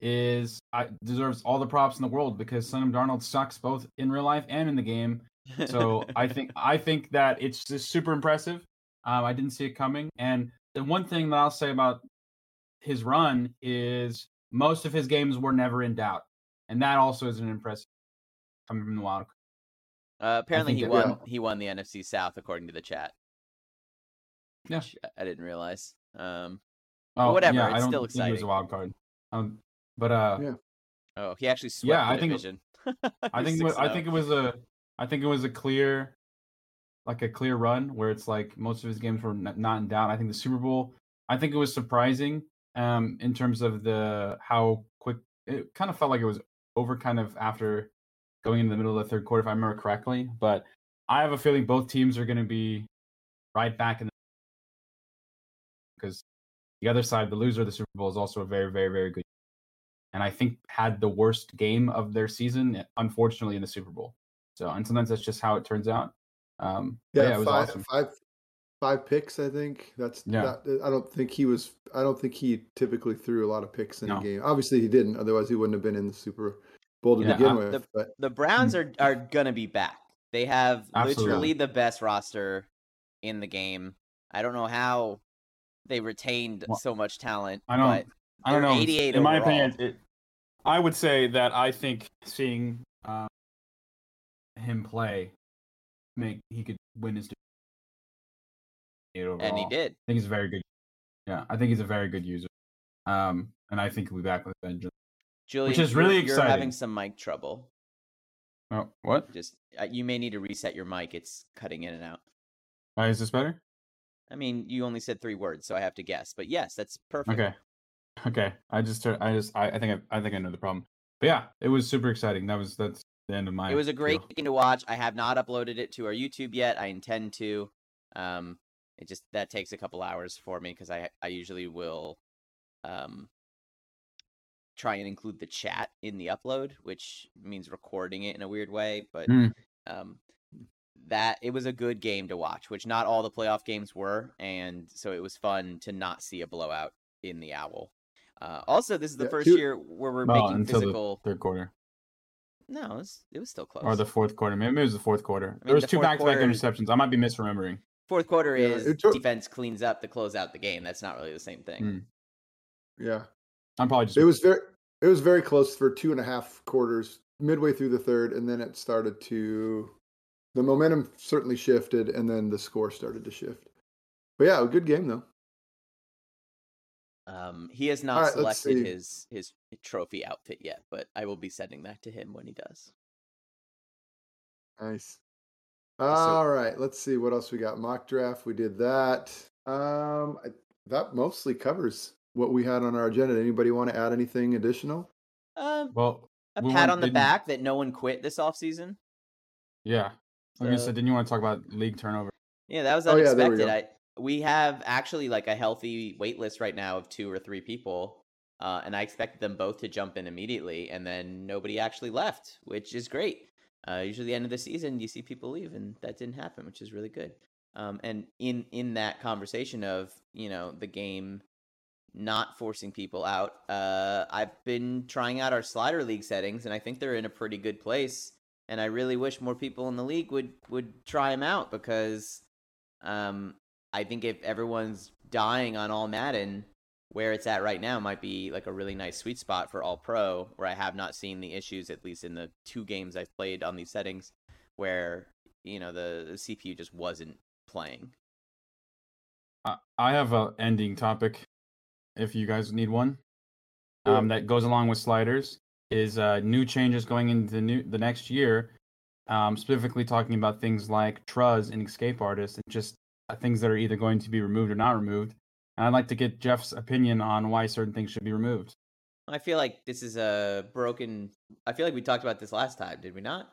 is I, deserves all the props in the world because Sam Darnold sucks both in real life and in the game. So I think I think that it's just super impressive. Um, I didn't see it coming, and the one thing that I'll say about his run is most of his games were never in doubt, and that also is an impressive coming from the wild. Uh, apparently, he won. yeah. He won the NFC South according to the chat. Yeah. which I didn't realize. Um, Oh, whatever, Yeah, it's I don't still think he was a wild card. Um, but uh, Yeah. oh, he actually swept Yeah, the I think- division. I think it was, I think it was a I think it was a clear like a clear run where it's like most of his games were not in doubt. I think the Super Bowl I think it was surprising um in terms of the how quick it kind of felt like it was over kind of after going into the middle of the third quarter if I remember correctly, but I have a feeling both teams are going to be right back in the because the other side, the loser of the Super Bowl is also a very very very good and I think had the worst game of their season, unfortunately, in the Super Bowl. So, and sometimes that's just how it turns out. Um, yeah, yeah, it was five awesome. five five picks. I think that's Yeah. that, I don't think he was. I don't think he typically threw a lot of picks in No. a game. Obviously, he didn't. Otherwise, he wouldn't have been in the Super Bowl to Yeah, begin I- with. the- but the Browns are are gonna be back. They have Absolutely. literally the best roster in the game. I don't know how they retained Well, so much talent. I don't- but I don't know. 88 in my opinion, it, I would say that I think seeing um, him play make he could win his overall. and he did. I think he's a very good. Yeah, I think he's a very good user. Um, and I think he'll be back with vengeance. Julian, is you're- really You're having some mic trouble. Oh, what? Just uh, you may need to reset your mic. It's cutting in and out. Uh, is this better? I mean, you only said three words, so I have to guess. But yes, that's perfect. Okay. Okay. I just I just I, I think I, I think I know the problem. But yeah, it was super exciting. That was that's the end of my It was a great thing to watch. I have not uploaded it to our YouTube yet. I intend to. Um, it just that takes a couple hours for me because I I usually will, um, try and include the chat in the upload, which means recording it in a weird way. But Hmm. um, that it was a good game to watch, which not all the playoff games were, and so it was fun to not see a blowout in the Owl. Uh, also, this is the Yeah, first two- year where we're Well, making until physical. the third quarter No, it was, it was still close. or the fourth quarter. Maybe it was the fourth quarter. mean, there was the two back-to-back quarter- interceptions. I might be misremembering. Fourth quarter Yeah, is took- defense cleans up to close out the game. That's not really the same thing. Hmm. Yeah. I'm probably just It was very it was very close for two and a half quarters, midway through the third, and then it started to the momentum certainly shifted, and then the score started to shift. But yeah, a good game though. Um, he has not All right, let's selected his his trophy outfit yet, but I will be sending that to him when he does. Nice. All right, let's see what else we got. Mock draft, we did that. Um, I, that mostly covers what we had on our agenda. Anybody want to add anything additional? Um, well. a we pat on the back that no one quit this offseason. Yeah. I was gonna say, didn't you want to talk about league turnover? Yeah, that was Oh, yeah, there we unexpected. I we have actually like a healthy wait list right now of two or three people, uh, and I expected them both to jump in immediately, and then nobody actually left, which is great. Uh, usually, the end of the season, you see people leave, and that didn't happen, which is really good. Um, and in in that conversation of you know the game not forcing people out, uh, I've been trying out our slider league settings, and I think they're in a pretty good place. And I really wish more people in the league would would try them out because um, I think if everyone's dying on all Madden, where it's at right now might be like a really nice sweet spot for all pro, where I have not seen the issues, at least in the two games I've played on these settings, where you know the, the CPU just wasn't playing. I- I have a ending topic. If you guys need one, um, that goes along with sliders, is uh, new changes going into the new the next year. Um, specifically talking about things like Truzz and Escape Artist, and just uh, things that are either going to be removed or not removed. And I'd like to get Jeff's opinion on why certain things should be removed. I feel like this is a broken. I feel like we talked about this last time, did we not?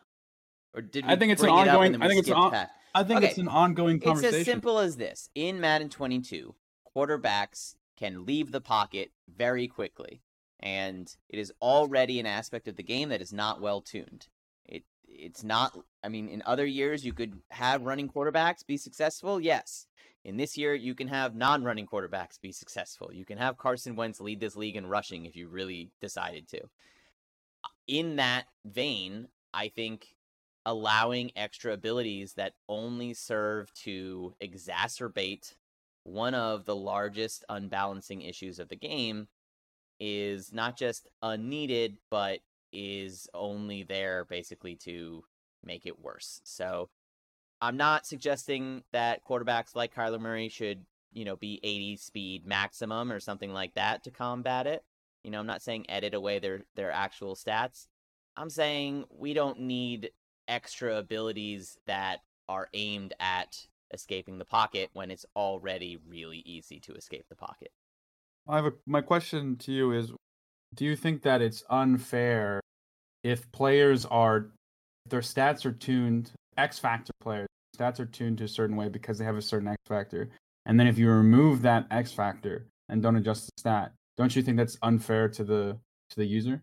Or did we I think it's an it ongoing- I think it's an on- past? I think Okay. it's an ongoing conversation. It's as simple as this. In Madden 22, quarterbacks can leave the pocket very quickly, and it is already an aspect of the game that is not well tuned. It it's not. I mean, in other years, you could have running quarterbacks be successful. Yes. In this year, you can have non-running quarterbacks be successful. You can have Carson Wentz lead this league in rushing if you really decided to. In that vein, I think allowing extra abilities that only serve to exacerbate one of the largest unbalancing issues of the game is not just unneeded, but is only there basically to make it worse. So I'm not suggesting that quarterbacks like Kyler Murray should, you know, be 80 speed maximum or something like that to combat it. You know, I'm not saying edit away their their actual stats. I'm saying we don't need extra abilities that are aimed at escaping the pocket when it's already really easy to escape the pocket. I have a, my question to you is do you think that it's unfair if players are if their stats are tuned X factor players stats are tuned to a certain way because they have a certain X factor and then if you remove that X factor and don't adjust the stat don't you think that's unfair to the to the user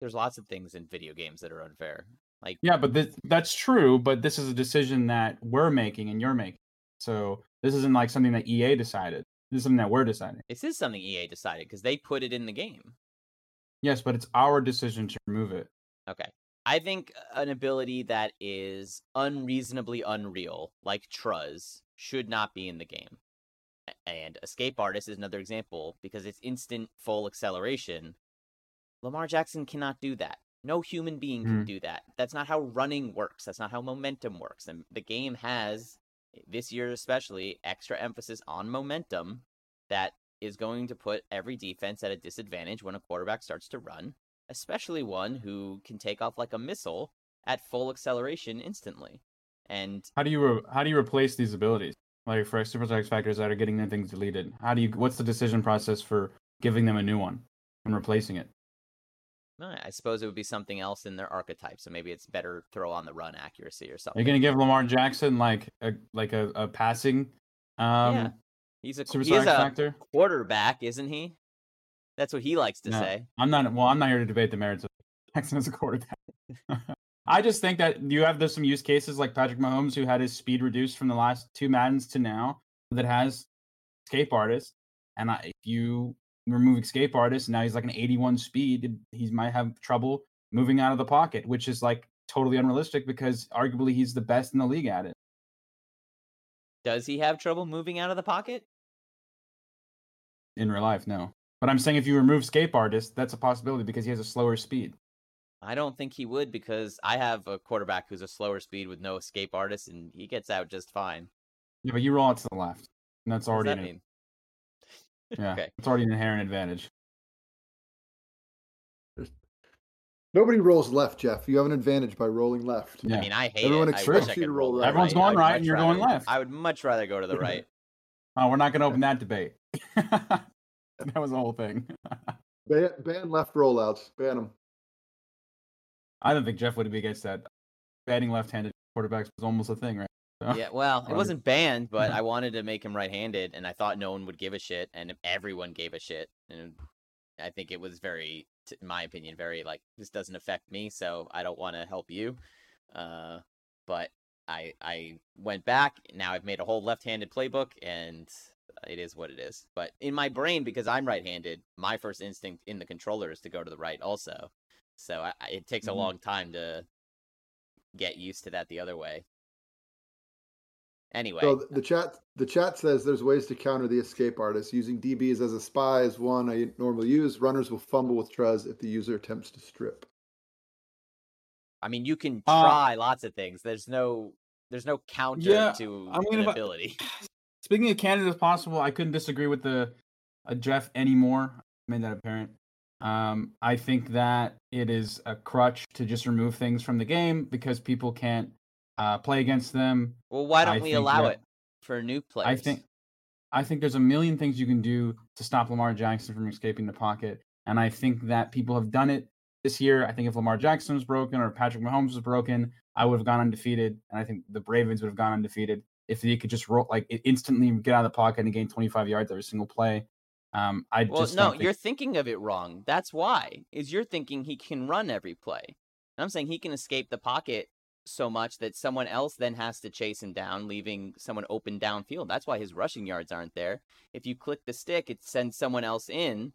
There's lots of things in video games that are unfair. Like yeah but this, that's true but this is a decision that we're making and you're making so this isn't like something that EA decided this is something that we're deciding this is something EA decided because they put it in the game. yes but it's our decision to remove it Okay. I think an ability that is unreasonably unreal, like Truzz, should not be in the game. And Escape Artist is another example because it's instant full acceleration. Lamar Jackson cannot do that. No human being can Mhm. do that. That's not how running works. That's not how momentum works. And the game has, this year especially, extra emphasis on momentum that is going to put every defense at a disadvantage when a quarterback starts to run especially one who can take off like a missile at full acceleration instantly. And How do you re- how do you replace these abilities? Like for super X factors that are getting their things deleted. How do you what's the decision process for giving them a new one and replacing it? uh, I suppose it would be something else in their archetype. So maybe it's better throw on the run accuracy or something. You're gonna give Lamar Jackson like a like a, a passing um yeah, he's a super he is X a factor? quarterback, isn't he? That's what he likes to No. say. I'm not. Well, I'm not here to debate the merits of Jackson as a quarterback. I just think that you have there's some use cases like Patrick Mahomes who had his speed reduced from the last two Maddens to now that has escape artist, and I, if you remove escape artist, now he's like an 81 speed. He might have trouble moving out of the pocket, which is like totally unrealistic because arguably he's the best in the league at it. Does he have trouble moving out of the pocket? In real life, no. But I'm saying if you remove escape artist, that's a possibility because he has a slower speed. I don't think he would because I have a quarterback who's a slower speed with no escape artist, and he gets out just fine. Yeah, but you roll out to the left, and that's What does already that an, mean? yeah, Okay. it's already an inherent advantage. Nobody rolls left, Jeff. You have an advantage by rolling left. Yeah. I mean, I hate Everyone it. Expects I you to roll roll right. Everyone's I going right and you're rather- going left. I would much rather go to the right. Oh, we're not going to open that debate. that was the whole thing. Ban, ban left rollouts. Ban them. I don't think Jeff would be against that. Banning left-handed quarterbacks was almost a thing, right? So- Yeah, well, it wasn't banned, but I wanted to make him right-handed, and I thought no one would give a shit, and everyone gave a shit, and I think it was very, in my opinion, very like this doesn't affect me, so I don't want to help you. Uh, but I I went back. Now I've made a whole left-handed playbook, and it is what it is. But in my brain, because I'm right-handed, my first instinct in the controller is to go to the right, also. So I, I- it takes Mhm. a long time to get used to that the other way. Anyway, So the chat the chat says there's ways to counter the escape artist. Using DBs as a spy is one I normally use. Runners will fumble with Truzz if the user attempts to strip. I mean, you can Uh, try lots of things. There's no, there's no counter Yeah, to I mean, an if I- ability. Speaking of candidates possible, I couldn't disagree with the uh, Jeff anymore. I made that apparent. Um, I think that it is a crutch to just remove things from the game because people can't uh, play against them. Well, why don't we allow that- it for new players? I think I think there's a million things you can do to stop Lamar Jackson from escaping the pocket. And I think that people have done it this year. I think if Lamar Jackson was broken or Patrick Mahomes was broken, I would have gone undefeated. And I think the Ravens would have gone undefeated if they could just roll like instantly get out of the pocket and gain 25 yards every single play. Um, I Well, just no, think- you're thinking of it wrong. That's why. Is you're thinking he can run every play. And I'm saying he can escape the pocket so much that someone else then has to chase him down, leaving someone open downfield. That's why his rushing yards aren't there. If you click the stick, it sends someone else in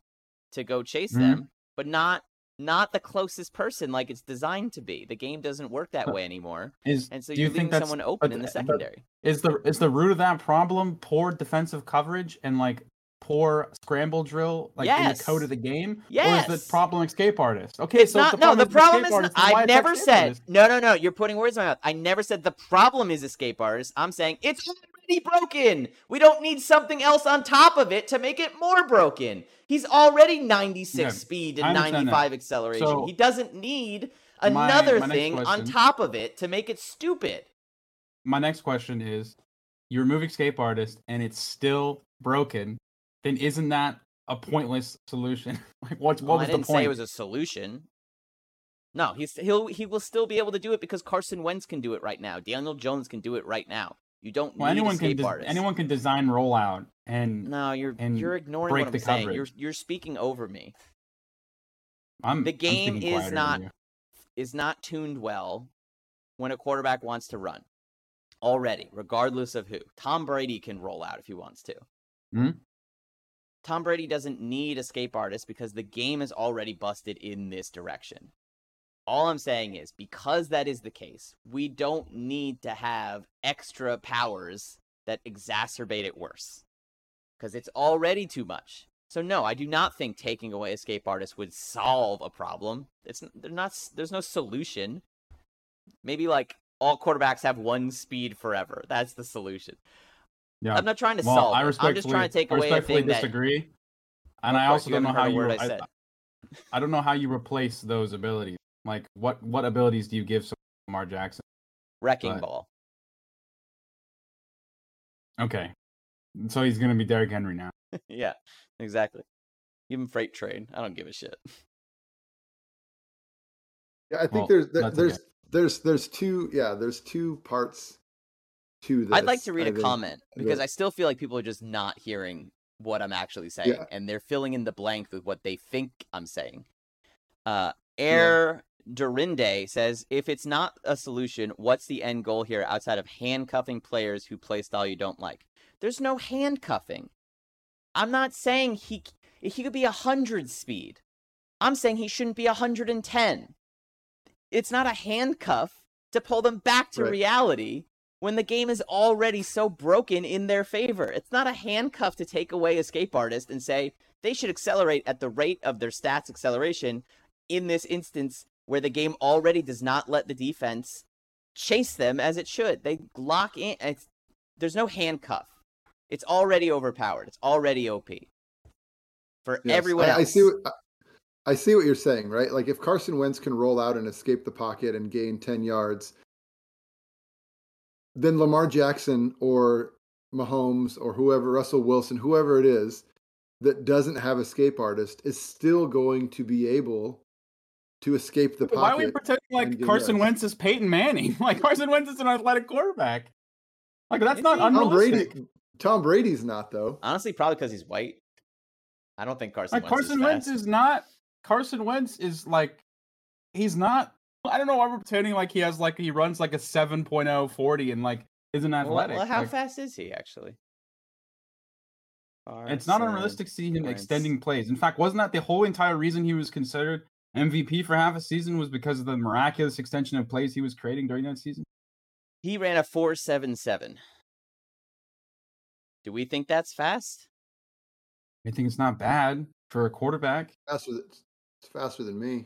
to go chase Mhm. them, but not not the closest person like it's designed to be. The game doesn't work that way anymore. is And so do you're leaving think someone open in the secondary. is the is the root of that problem poor defensive coverage and like poor scramble drill like in the code of the game? Yes. Or is the problem escape artist? Okay, It's so not. the no, the problem is. artist, Not, I never said. artist? No, no, no. You're putting words in my mouth. I never said the problem is escape artist. I'm saying it's already broken. We don't need something else on top of it to make it more broken. He's already 96 Yeah, speed and understand that. 95 acceleration. So, he doesn't need another my next thing on top of it to make it stupid. my next question is you remove escape artist and it's still broken then isn't that a pointless solution like what's Well, what was I the didn't point say it was a solution. No, he's he'll he will still be able to do it because Carson Wentz can do it right now. Daniel Jones can do it right now. You don't well, need anyone can artists. anyone can design rollout and No, you're and you're ignoring what I'm saying. coverage. You're you're speaking over me. I'm the game is not- Is not tuned well when a quarterback wants to run. Already, regardless of who. Tom Brady can roll out if he wants to. Mhm. Tom Brady doesn't need escape artists because the game is already busted in this direction. All I'm saying is because that is the case, we don't need to have extra powers that exacerbate it worse. Because it's already too much. So no, I do not think taking away escape artists would solve a problem. It's they're not there's no solution. Maybe like all quarterbacks have one speed forever. That's the solution. yeah I'm not trying to well solve i it. respectfully I'm just trying to take away a thing that disagree and i also don't know how you I. I don't know how you replace those abilities like what what abilities do you give someone like Lamar Jackson wrecking but- ball. okay so he's gonna be Derrick Henry now yeah, exactly. Give him freight train. I don't give a shit. Yeah, I think Well, there's there, there's okay. there's there's two yeah there's two parts to this. I'd like to read I a think. comment because that- I still feel like people are just not hearing what I'm actually saying, Yeah. and they're filling in the blank with what they think I'm saying. Uh, Air Dorinde says, if it's not a solution, what's the end goal here outside of handcuffing players who play style you don't like? There's no handcuffing. I'm not saying he he could be a hundred speed. I'm saying he shouldn't be a hundred and ten. It's not a handcuff to pull them back to Right. reality when the game is already so broken in their favor. It's not a handcuff to take away escape artist and say they should accelerate at the rate of their stats acceleration in this instance where the game already does not let the defense chase them as it should. They lock in. It's, there's no handcuff. It's already overpowered. It's already OP for Yes, everyone I, else. I see. What, I- I see what you're saying, right? Like if Carson Wentz can roll out and escape the pocket and gain ten yards, then Lamar Jackson or Mahomes or whoever, Russell Wilson, whoever it is that doesn't have escape artist is still going to be able to escape the Why are we pretending like Carson. Wentz is Peyton Manning? Like Carson Wentz is an athletic quarterback. Like that's Is not he? Tom unrealistic. Brady, Tom Brady's not though. Honestly, probably because he's white. I don't think Carson Like Wentz Carson is Wentz fast. is not. Carson Wentz is like, he's not. I don't know why we're pretending like he has like he runs like a 7.0 40 and like isn't athletic. well, how Like, fast is he actually? It's not Carson unrealistic to see him Wentz. extending plays. In fact, wasn't that the whole entire reason he was considered MVP for half a season was because of the miraculous extension of plays he was creating during that season? He ran a four seven seven. Do we think that's fast? I think it's not bad for a quarterback. Faster than, it's faster than me.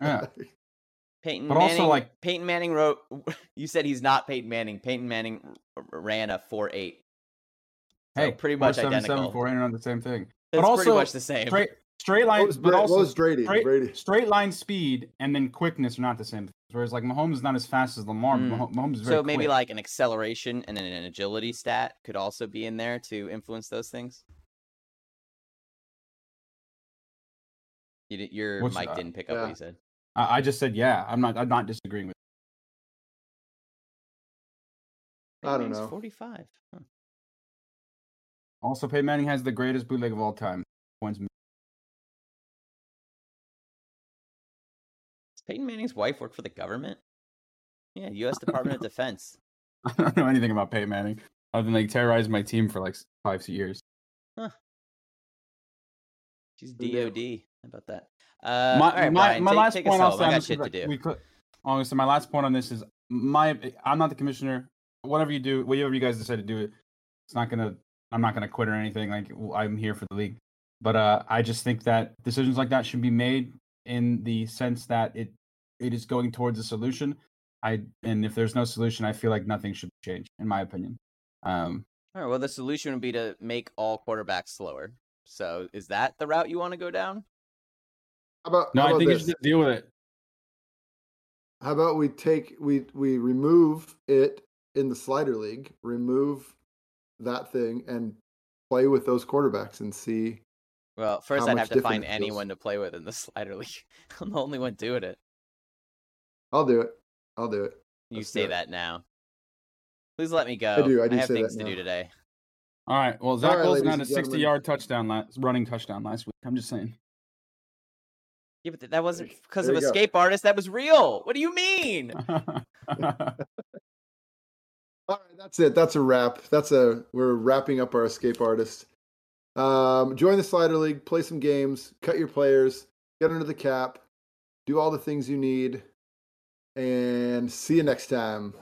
Yeah. Peyton But also, like- Peyton Manning wrote. You said he's not Peyton Manning. Peyton Manning ran a four eight. So Hey, pretty much identical. 4 are not the same thing. That's but pretty also much the same. Straight straight line, what was, but also Brady? straight, Brady. straight line speed and then quickness are not the same. Whereas like Mahomes is not as fast as Lamar. Mm. Mahomes is very So maybe quick. like an acceleration and then an agility stat could also be in there to influence those things. You did, your What's mic that? didn't pick up Yeah. what you said. I, I just said yeah. I'm not. I'm not disagreeing with. I don't know. Forty-five. Huh. Also, Peyton Manning has the greatest bootleg of all time. Points. Peyton Manning's wife work for the government? Yeah, U.S. Department of Defense. I don't know anything about Peyton Manning other than they terrorized my team for like five years. Huh. She's DOD. How about that? Uh, my all right, my, Brian, my take, last take point us I'll say on got this shit is to do. we could. My last point on this is my. I'm not the commissioner. Whatever you do, whatever you guys decide to do, it. It's not gonna. I'm not gonna quit or anything. Like I'm here for the league, but uh, I just think that decisions like that should be made in the sense that it it is going towards a solution. I and if there's no solution, I feel like nothing should change, in my opinion. Um, All right. Well, the solution would be to make all quarterbacks slower. So, is that the route you want to go down? How about, no, how I about think you should deal with it. How about we take we we remove it in the slider league, remove that thing, and play with those quarterbacks and see. Well, first How I'd have to find anyone to play with in the slider league. I'm the only one doing it. I'll do it. I'll do it. You Let's say it. that now. Please let me go. I do, I do have say that things to now. do today. All right. Well, Zach right, Wilson had a 60 yard touchdown last running touchdown last week. I'm just saying. Yeah, but that wasn't because of you go. escape artist. That was real. What do you mean? All right, that's it. That's a wrap. That's a we're wrapping up our escape artist. Um, join the slider league, play some games, cut your players, get under the cap, do all the things you need, and see you next time.